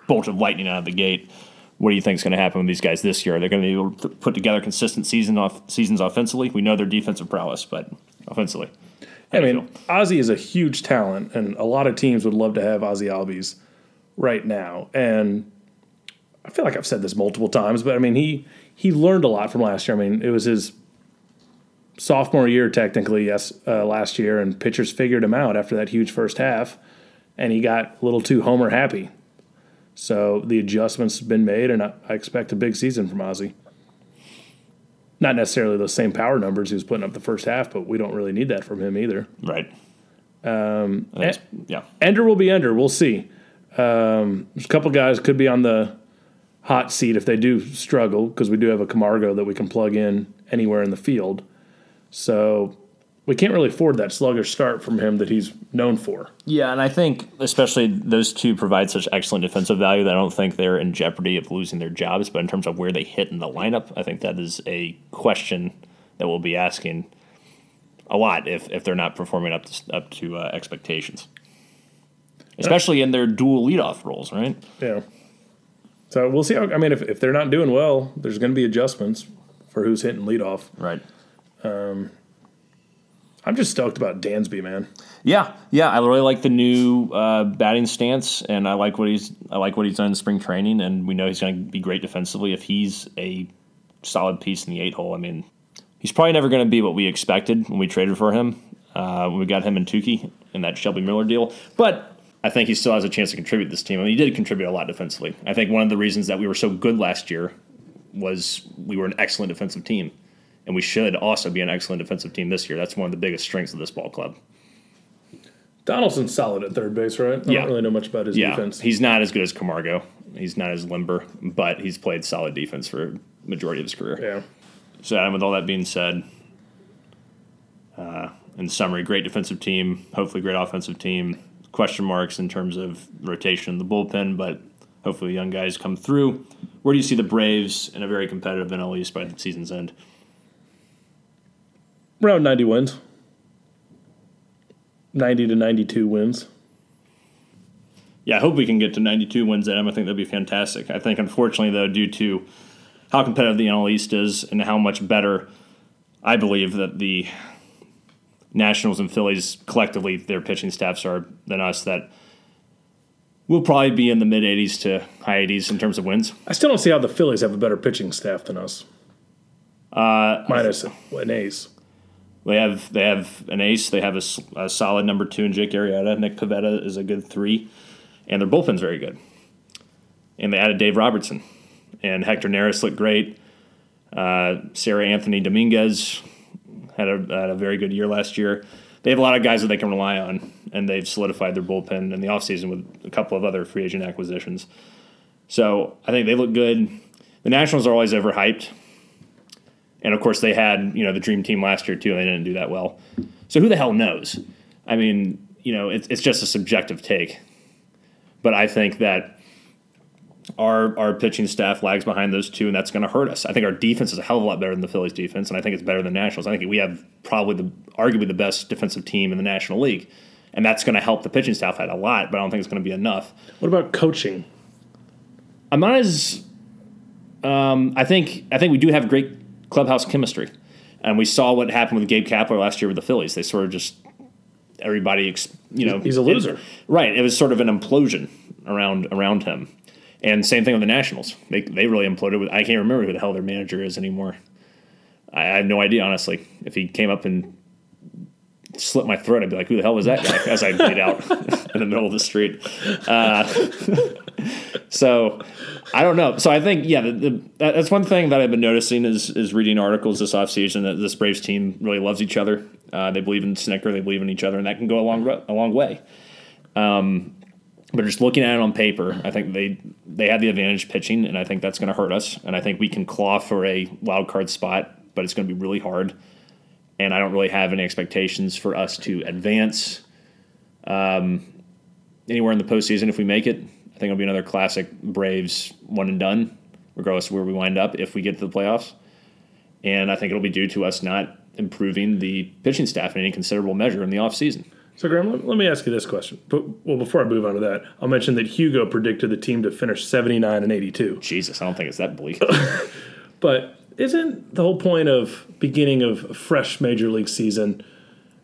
bolt of lightning out of the gate. What do you think is going to happen with these guys this year? Are they going to be able to put together consistent season off seasons offensively? We know their defensive prowess, but offensively, I mean, Ozzy is a huge talent, and a lot of teams would love to have Ozzy Albies right now. And I feel like I've said this multiple times, but I mean, he he learned a lot from last year. I mean, it was his sophomore year, technically, yes, uh, last year, and pitchers figured him out after that huge first half, and he got a little too homer happy. So the adjustments have been made, and I, I expect a big season from Ozzy. Not necessarily those same power numbers he was putting up the first half, but we don't really need that from him either. right? Um, yeah, Ender will be Ender. We'll see. Um, there's a couple guys could be on the hot seat if they do struggle because we do have a Camargo that we can plug in anywhere in the field. So we can't really afford that sluggish start from him that he's known for. yeah, and I think especially those two provide such excellent defensive value that I don't think they're in jeopardy of losing their jobs. But in terms of where they hit in the lineup, I think that is a question that we'll be asking a lot if if they're not performing up to, up to uh, expectations, especially in their dual leadoff roles, right? Yeah. So we'll see. How, I mean, if, if they're not doing well, there's going to be adjustments for who's hitting leadoff. Right. I'm just stoked about Dansby, man. Yeah, yeah, I really like the new uh, batting stance, and I like what he's I like what he's done in spring training, and we know he's going to be great defensively if he's a solid piece in the eight hole. I mean, he's probably never going to be what we expected when we traded for him. Uh, when we got him in Touki in that Shelby Miller deal, but I think he still has a chance to contribute to this team. I mean, he did contribute a lot defensively. I think one of the reasons that we were so good last year was we were an excellent defensive team, and we should also be an excellent defensive team this year. That's one of the biggest strengths of this ball club. Donaldson's solid at third base, right? I Yeah. don't really know much about his Yeah, defense. he's not as good as Camargo. He's not as limber, but he's played solid defense for majority of his career. yeah. So, Adam, with all that being said, uh, in summary, great defensive team, hopefully great offensive team. Question marks in terms of rotation in the bullpen, but hopefully young guys come through. Where do you see the Braves in a very competitive NL East by the season's end? Around 90 wins. 90 to 92 wins. Yeah, I hope we can get to 92 wins, Adam. I think that'd be fantastic. I think, unfortunately, though, due to how competitive the NL East is and how much better I believe that the Nationals and Phillies collectively, their pitching staffs are than us, that we'll probably be in the mid 80s to high 80s in terms of wins. I still don't see how the Phillies have a better pitching staff than us. Uh, Minus an ace. They have they have an ace. They have a solid number two in Jake Arrieta. Nick Pivetta is a good three, and their bullpen's very good. And they added Dave Robertson, and Hector Neris looked great. Uh, Seranthony Dominguez had a, had a very good year last year. They have a lot of guys that they can rely on, and they've solidified their bullpen in the offseason with a couple of other free agent acquisitions. So I think they look good. The Nationals are always overhyped. And of course, they had you know the dream team last year too, and they didn't do that well. So who the hell knows? I mean, you know, it's it's just a subjective take, but I think that our our pitching staff lags behind those two, and that's going to hurt us. I think our defense is a hell of a lot better than the Phillies' defense, and I think it's better than the Nationals. I think we have probably the arguably the best defensive team in the National League, and that's going to help the pitching staff out a lot. But I don't think it's going to be enough. What about coaching? I'm not as. Um, I think I think we do have great clubhouse chemistry, and we saw what happened with Gabe Kapler last year with the Phillies. They sort of just everybody, you know, He's a loser. it- right? It was sort of an implosion around around him, and same thing with the Nationals. They they really imploded. With I can't remember who the hell their manager is anymore. I, I have no idea honestly. If he came up and slit my throat, I'd be like, "Who the hell was that guy?" As I bleed out <laughs> in the middle of the street. <laughs> So I don't know. So I think yeah, the, the, that's one thing that I've been noticing is is reading articles this offseason that this Braves team really loves each other. Uh, they believe in Snitker, they believe in each other, and that can go a long a long way. Um, but just looking at it on paper, I think they they have the advantage pitching, and I think that's going to hurt us. And I think we can claw for a wild card spot, but it's going to be really hard. And I don't really have any expectations for us to advance um, anywhere in the postseason if we make it. I think it'll be another classic Braves one and done, regardless of where we wind up if we get to the playoffs. And I think it'll be due to us not improving the pitching staff in any considerable measure in the offseason. So, Graham, let, let me ask you this question. But, well, before I move on to that, I'll mention that Hugo predicted the team to finish 79 and 82. Jesus, I don't think it's that bleak. <laughs> But isn't the whole point of beginning of fresh major league season?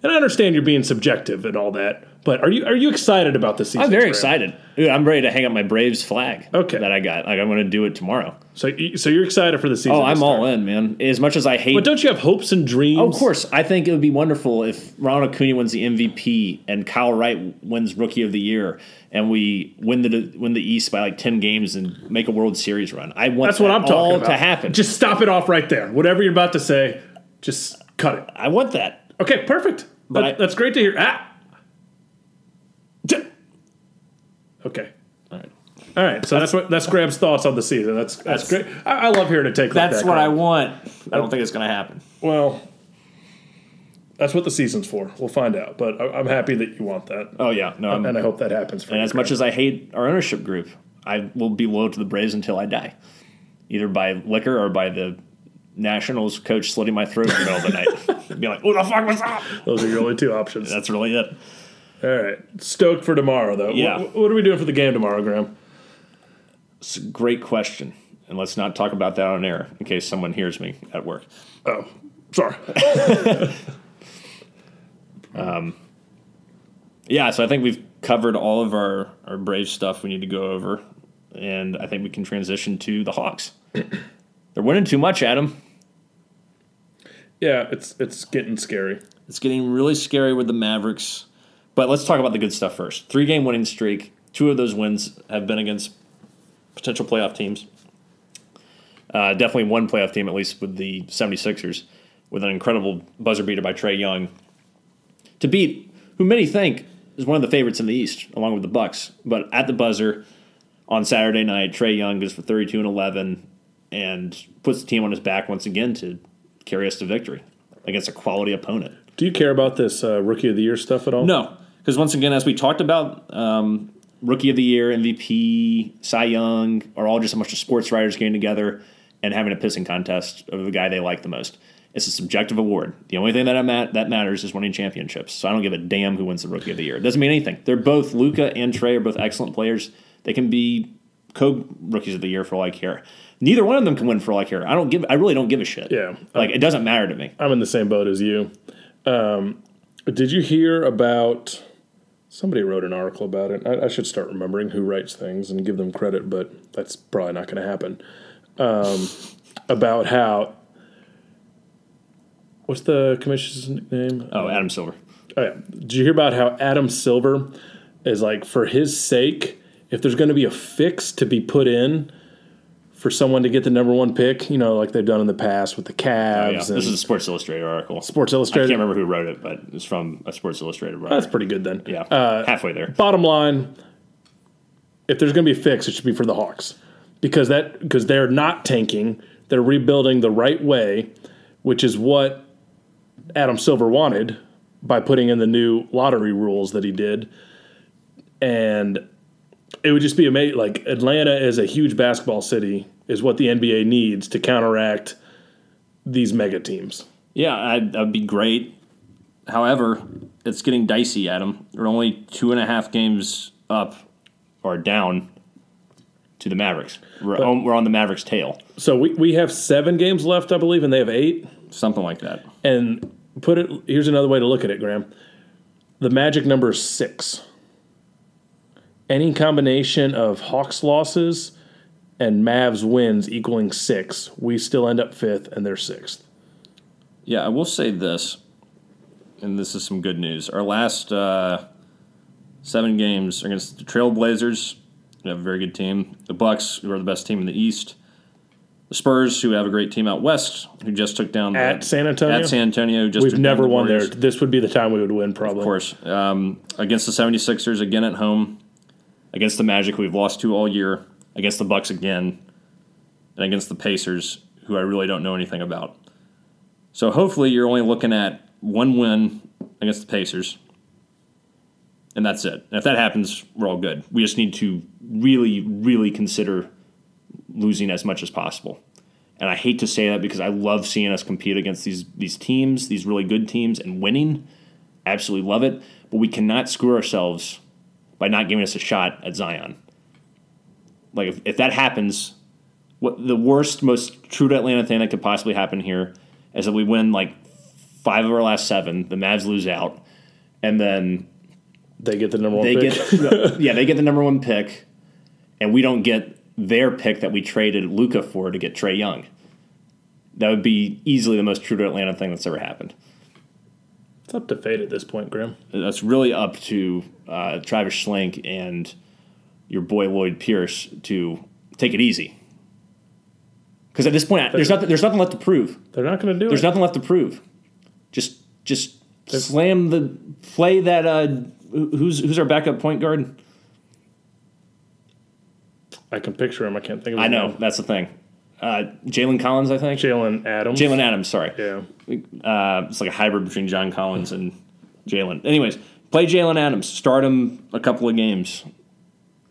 And I understand you're being subjective and all that, but are you are you excited about this season? I'm very excited. I'm ready to hang up my Braves flag. Okay. That I got. Like I'm going to do it tomorrow. So, so you're excited for the season? Oh, I'm all in, man. As much as I hate But don't you have hopes and dreams? Oh, of course, I think it would be wonderful if Ronald Acuna wins the MVP and Kyle Wright wins Rookie of the Year, and we win the win the East by like ten games and make a World Series run. I want That's what that I'm talking all about. to happen. Just stop it off right there. Whatever you're about to say, just cut it. I want that. Okay, perfect. But That- I- that's great to hear. Ah. Okay. All right. All right. So that's what that's Graham's thoughts on the season. That's that's, That's- great. I, I love hearing a take. like That's that, what I want. I don't think it's going to happen. Well, that's what the season's for. We'll find out. But I, I'm happy that you want that, Oh yeah, no. I'm, and I hope that happens for and you. as much as I hate our ownership group, I will be loyal to the Braves until I die, either by liquor or by the Nationals coach slitting my throat in the middle of the night. <laughs> Be like, "Who the fuck was that?" those are your only two options. That's really it. All right. Stoked for tomorrow, though. Yeah. What, what are we doing for the game tomorrow, Graham? It's a great question, and let's not talk about that on air in case someone hears me at work. Oh, sorry. <laughs> um, Yeah, so I think we've covered all of our our Brave stuff we need to go over, and I think we can transition to the Hawks. <clears throat> They're winning too much, Adam. Yeah, it's it's getting scary. It's getting really scary with the Mavericks. But let's talk about the good stuff first. Three game winning streak. Two of those wins have been against potential playoff teams. Uh, definitely one playoff team, at least with the 76ers, with an incredible buzzer beater by Trae Young. To beat who many think is one of the favorites in the East, along with the Bucks. But at the buzzer on Saturday night, Trae Young goes for 32 and 11 and puts the team on his back once again to carry us to victory against a quality opponent. Do you care about this uh, rookie of the year stuff at all? No, because once again, as we talked about, um, rookie of the year, MVP, Cy Young are all just a bunch of sports writers getting together and having a pissing contest of the guy they like the most. It's a subjective award. The only thing that mat- that matters is winning championships. So I don't give a damn who wins the rookie of the year. It doesn't mean anything. They're both Luka and Trae are both excellent players. They can be co rookies of the year for all I care. Neither one of them can win for all I care. I don't give. I really don't give a shit. Yeah. like it doesn't matter to me. I'm in the same boat as you. Um, did you hear about? Somebody wrote an article about it. I, I should start remembering who writes things and give them credit, but that's probably not going to happen. Um, about how. What's the commissioner's name? Oh, Adam Silver. Oh, yeah. Did you hear about how Adam Silver is like, for his sake, if there's going to be a fix to be put in for someone to get the number one pick, you know, like they've done in the past with the Oh, yeah. Cavs This is a Sports Illustrated article. Sports Illustrated. I can't remember who wrote it, but it's from a Sports Illustrated writer. That's pretty good then. Yeah, Uh, halfway there. bottom line, if there's going to be a fix, it should be for the Hawks because that because they're not tanking, they're rebuilding the right way, which is what Adam Silver wanted by putting in the new lottery rules that he did, and it would just be amazing. Like Atlanta is a huge basketball city, is what the NBA needs to counteract these mega teams. Yeah, I'd, that'd be great. However, it's getting dicey, Adam. We're only two and a half games up or down to the Mavericks. We're, on, we're on the Mavericks' tail, So we, we have seven games left, I believe, and they have eight. something like that. And put it here's another way to look at it, Graham. The magic number is six. Any combination of Hawks losses and Mavs wins equaling six, we still end up fifth and they're sixth. Yeah, I will say this, and this is some good news. Our last uh, seven games against the Trailblazers, who have a very good team. The Bucks, who are the best team in the East. The Spurs, who have a great team out west, who just took down At the, San Antonio? At San Antonio, who just We've took down never the won there. This would be the time we would win, probably. Of course. Um, against the 76ers again at home. Against the Magic, we've lost to all year. Against the Bucks again. And against the Pacers, who I really don't know anything about. So hopefully you're only looking at one win against the Pacers. And that's it. And if that happens, we're all good. We just need to really, really consider losing as much as possible. And I hate to say that because I love seeing us compete against these these teams, these really good teams, and winning. Absolutely love it. But we cannot screw ourselves by not giving us a shot at Zion. Like if, if that happens, what the worst, most true to Atlanta thing that could possibly happen here is that we win like five of our last seven. The Mavs lose out, and then They get the number one they pick. get <laughs> yeah they get the number one pick, and we don't get their pick that we traded Luka for to get Trae Young. That would be easily the most true to Atlanta thing that's ever happened. It's up to fate at this point, Graham. That's really up to uh, Travis Schlenk and your boy Lloyd Pierce to take it easy. Because at this point, there's nothing. There's nothing left to prove. They're not going to do There's it. There's nothing left to prove. Just, just slam the play that. Uh, who's who's our backup point guard? I can picture him. I can't think of I know name. that's the thing. Uh, Jalen Collins, I think. Jaylen Adams. Jaylen Adams. Sorry. Yeah. Uh, it's like a hybrid between John Collins and Jalen. Anyways, play Jaylen Adams. Start him a couple of games.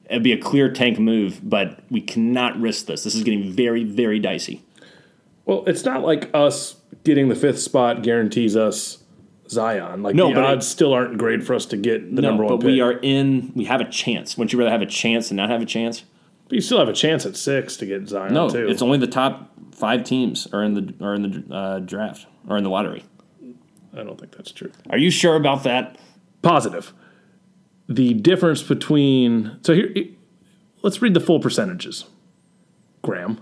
It'd be a clear tank move, but we cannot risk this. This is getting very, very dicey. Well, it's not like us getting the fifth spot guarantees us Zion. Like No, the but odds it- still aren't great for us to get the no, number one but pick. we are in. We have a chance. Wouldn't you rather have a chance and not have a chance? But you still have a chance at six to get Zion No, too. it's only the top five teams are in the are in the uh, draft or in the lottery. I don't think that's true. Are you sure about that? Positive. The difference between so here, let's read the full percentages. Graham.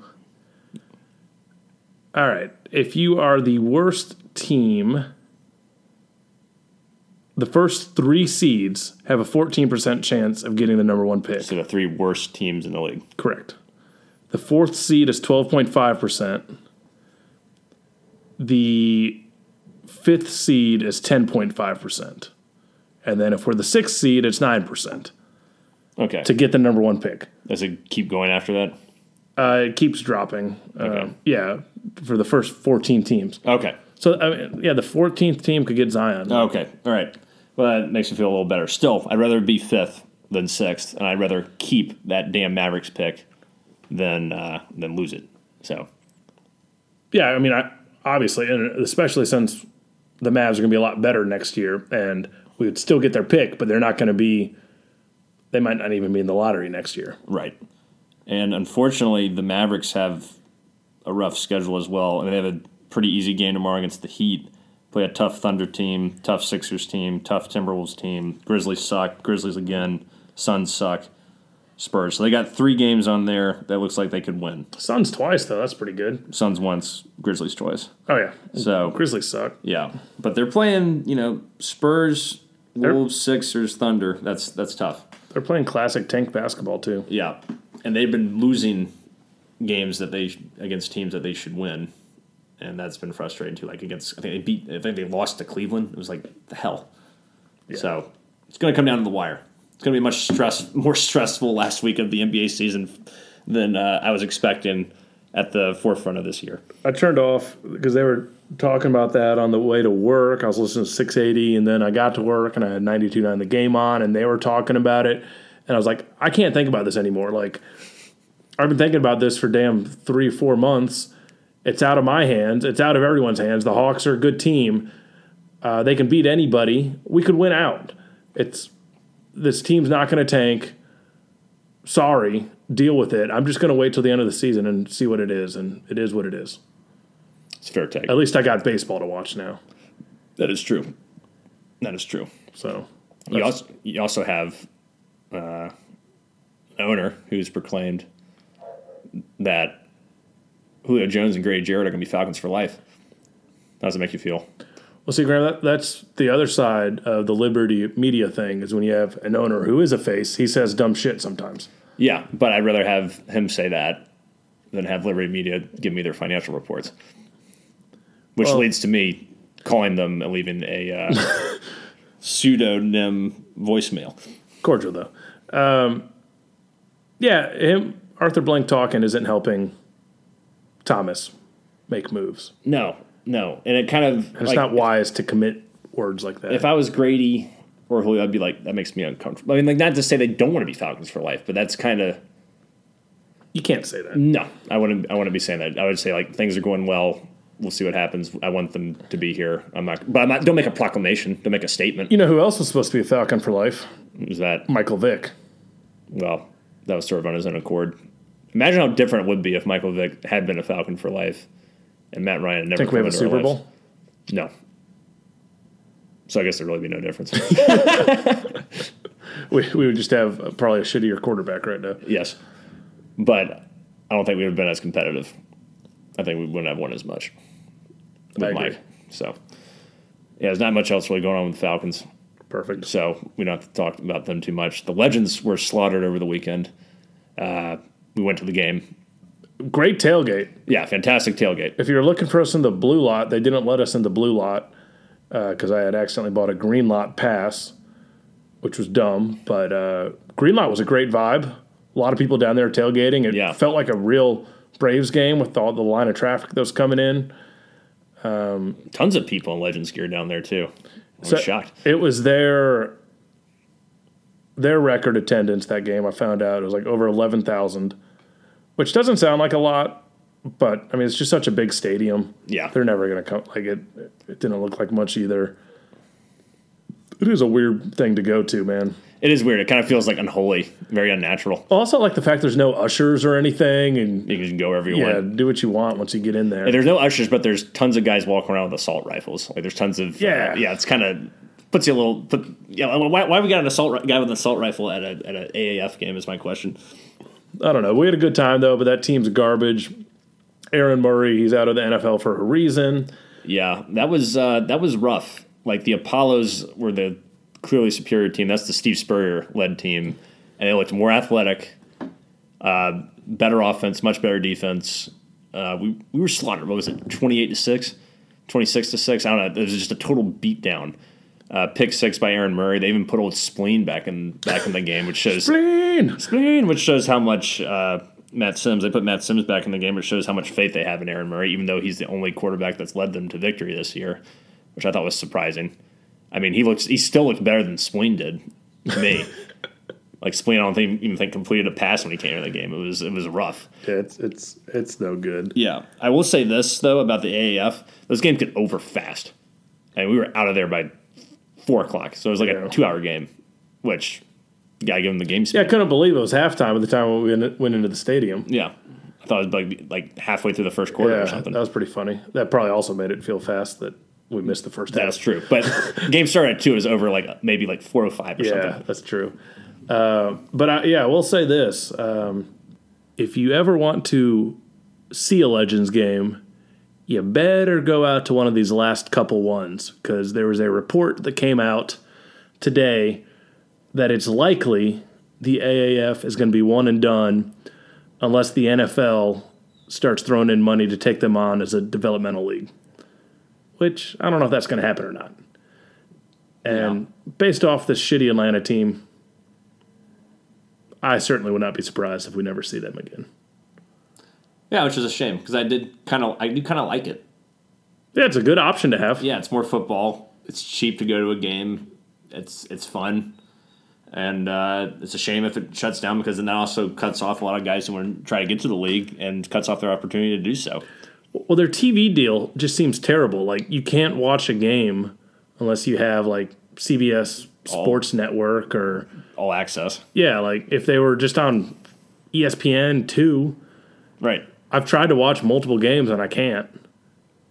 All right. If you are the worst team, the first three seeds have a 14% chance of getting the number one pick. So the three worst teams in the league. Correct. The fourth seed is 12.5%. The fifth seed is 10.5%. And then if we're the sixth seed, it's 9% Okay. to get the number one pick. Does it keep going after that? Uh, it keeps dropping. Uh, Okay. yeah, for the first 14 teams. Okay. So, I mean, yeah, the 14th team could get Zion. Okay. All right. Well, that makes me feel a little better. Still, I'd rather be fifth than sixth, and I'd rather keep that damn Mavericks pick than uh, than lose it. So Yeah, I mean, I, obviously, and especially since the Mavs are going to be a lot better next year, and we would still get their pick, but they're not going to be. They might not even be in the lottery next year. right. And unfortunately, the Mavericks have a rough schedule as well, and they have a pretty easy game tomorrow against the Heat. Play a tough Thunder team, tough Sixers team, tough Timberwolves team. Grizzlies suck. Grizzlies again. Suns suck. Spurs. So they got three games on there that looks like they could win. Suns twice though. That's pretty good. Suns once, Grizzlies twice. Oh yeah. So Grizzlies suck. yeah, but they're playing. You know, Spurs, Wolves, Sixers, Thunder. That's that's tough. They're playing classic tank basketball too. Yeah, and they've been losing games that they against teams that they should win, and that's been frustrating too. Like against, I think they beat. I think they lost to Cleveland. It was like the hell. So it's going to come down to the wire. It's going to be much stress, more stressful last week of the NBA season than uh, I was expecting at the forefront of this year. I turned off because they were talking about that on the way to work. I was listening to 680, and then I got to work and I had 92.9 the game on, and they were talking about it. And I was like, I can't think about this anymore. Like, I've been thinking about this for damn three, four months. It's out of my hands. It's out of everyone's hands. The Hawks are a good team. Uh, they can beat anybody. We could win out. It's this team's not going to tank. Sorry, deal with it. I'm just going to wait till the end of the season and see what it is, and it is what it is. It's fair take. At least I got baseball to watch now. That is true. That is true. So You also, you also have uh, an owner who's proclaimed that Julio Jones and Grady Jarrett are going to be Falcons for life. How does it make you feel? well, see, Graham, that, that's the other side of the Liberty media thing is when you have an owner who is a face, he says dumb shit sometimes. Yeah, but I'd rather have him say that than have Liberty Media give me their financial reports, which Well- leads to me calling them and leaving a uh, <laughs> pseudonym voicemail. Cordial though. Um, yeah, him Arthur Blank talking isn't helping Thomas make moves. No, no, and it kind of It's not wise to commit words like that. if I was Grady or Julio, I'd be like, that makes me uncomfortable. I mean, like, not to say they don't want to be Falcons for life, but that's kind of you can't say that. no. I wouldn't. I wouldn't be saying that. I would say like things are going well. We'll see what happens. I want them to be here. I'm not, but I'm not. Don't make a proclamation. Don't make a statement. You know who else was supposed to be a Falcon for life? Is that Michael Vick. well? That was sort of on his own accord. Imagine how different it would be if Michael Vick had been a Falcon for life, and Matt Ryan had never. Think we have a Super. Bowl? No. So I guess there'd really be no difference. <laughs> <laughs> We, we would just have probably a shittier quarterback right now. Yes, but I don't think we would have been as competitive. I think we wouldn't have won as much with I agree. Mike. So yeah, there's not much else really going on with the Falcons. Perfect. So we don't have to talk about them too much. The Legends were slaughtered over the weekend. Uh, we went to the game. Great tailgate. Yeah, fantastic tailgate. If you're looking for us in the blue lot, they didn't let us in the blue lot because I had accidentally bought a green lot pass, which was dumb. But uh, green lot was a great vibe. A lot of people down there tailgating. It Yeah. felt like a real Braves game with all the line of traffic that was coming in. Tons of people in Legends gear down there too. I was So shocked. It was their their record attendance that game. I found out it was like over eleven thousand, which doesn't sound like a lot, but I mean it's just such a big stadium. Yeah. they're never going to come. Like it, it didn't look like much either. It is a weird thing to go to, man. It is weird. It kind of feels like unholy, very unnatural. Also, like the fact there's no ushers or anything, and You can go wherever you yeah, want. do what you want once you get in there. And there's no ushers, but there's tons of guys walking around with assault rifles. Like there's tons of Yeah. Uh, yeah. It's kind of puts you a little. Put, yeah, why, why we got an assault guy with an assault rifle at a at an AAF game is my question. I don't know. We had a good time though, but that team's garbage. Aaron Murray, he's out of the NFL for a reason. Yeah, that was uh, that was rough. Like the Apollos were the clearly superior team. That's the Steve Spurrier led team, and they looked more athletic, uh, better offense, much better defense. Uh, we we were slaughtered. What was it, twenty eight to six? 26 to 6. I don't know. It was just a total beatdown. Uh, pick six by Aaron Murray. They even put old Spleen back in back in the game, which shows Spleen! Spleen, which shows how much uh, Matt Simms. They put Matt Simms back in the game, which shows how much faith they have in Aaron Murray, even though he's the only quarterback that's led them to victory this year, which I thought was surprising. I mean, he looks he still looked better than Spleen did to me. <laughs> like Spleen, I don't think, even think completed a pass when he came in the game. It was it was rough. Yeah, it's it's it's no good. Yeah, I will say this though about the AAF: those games get over fast, and we were out of there by four o'clock, so it was like Yeah. a two-hour game, which you gotta give them the game speed. Yeah, I couldn't believe it was halftime at the time when we went into the stadium. Yeah, I thought it was like like halfway through the first quarter or something. that was pretty funny. That probably also made it feel fast that we missed the first half. That's true, but <laughs> game started at two. It was over like maybe like four o five or Yeah, something. Yeah, that's true. Uh, but I, yeah, we'll say this: um, if you ever want to see a Legends game, you better go out to one of these last couple ones because there was a report that came out today that it's likely the AAF is going to be one and done unless the NFL starts throwing in money to take them on as a developmental league. Which I don't know if that's going to happen or not. And based off this shitty Atlanta team, I certainly would not be surprised if we never see them again. Yeah, which is a shame because I did kind of I do kind of like it. Yeah, it's a good option to have. Yeah, it's more football. It's cheap to go to a game. It's it's fun, and uh, it's a shame if it shuts down because then that also cuts off a lot of guys who want to try to get to the league and cuts off their opportunity to do so. Well, their TV deal just seems terrible. Like you can't watch a game unless you have like CBS Sports Network or All access, yeah, like if they were just on ESPN two. right? I've tried to watch multiple games and I can't.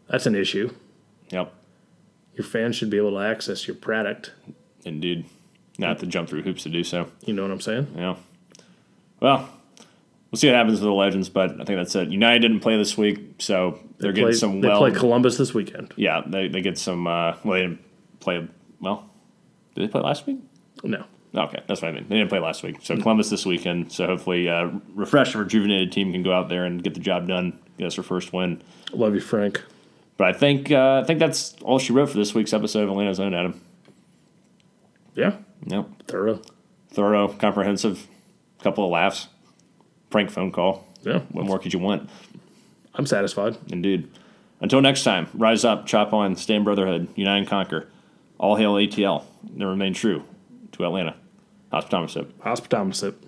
That's an issue. Yep, Your fans should be able to access your product. indeed. Not to jump through hoops to do so. You know what I'm saying? Yeah. Well, we'll see what happens with the Legends, but I think that's it. United didn't play this week, so they're Play- getting some they well. play Columbus this weekend. yeah, they, they get some. Uh, well, they didn't play. Well, did they play last week? No. Okay, that's what I mean. They didn't play last week, so Columbus this weekend. So hopefully, uh, refreshed, and rejuvenated team can go out there and get the job done. Get us our first win. Love you, Frank. But I think uh, I think that's all she wrote for this week's episode of Atlanta's Own Adam. Yeah. Yep, Thorough. thorough, comprehensive, couple of laughs, prank phone call. Yeah. What more could you want? I'm satisfied. Indeed. Until next time, rise up, chop on, stay in brotherhood, unite and conquer. All hail ATL. And remain true to Atlanta. Hospitality. Hospitality.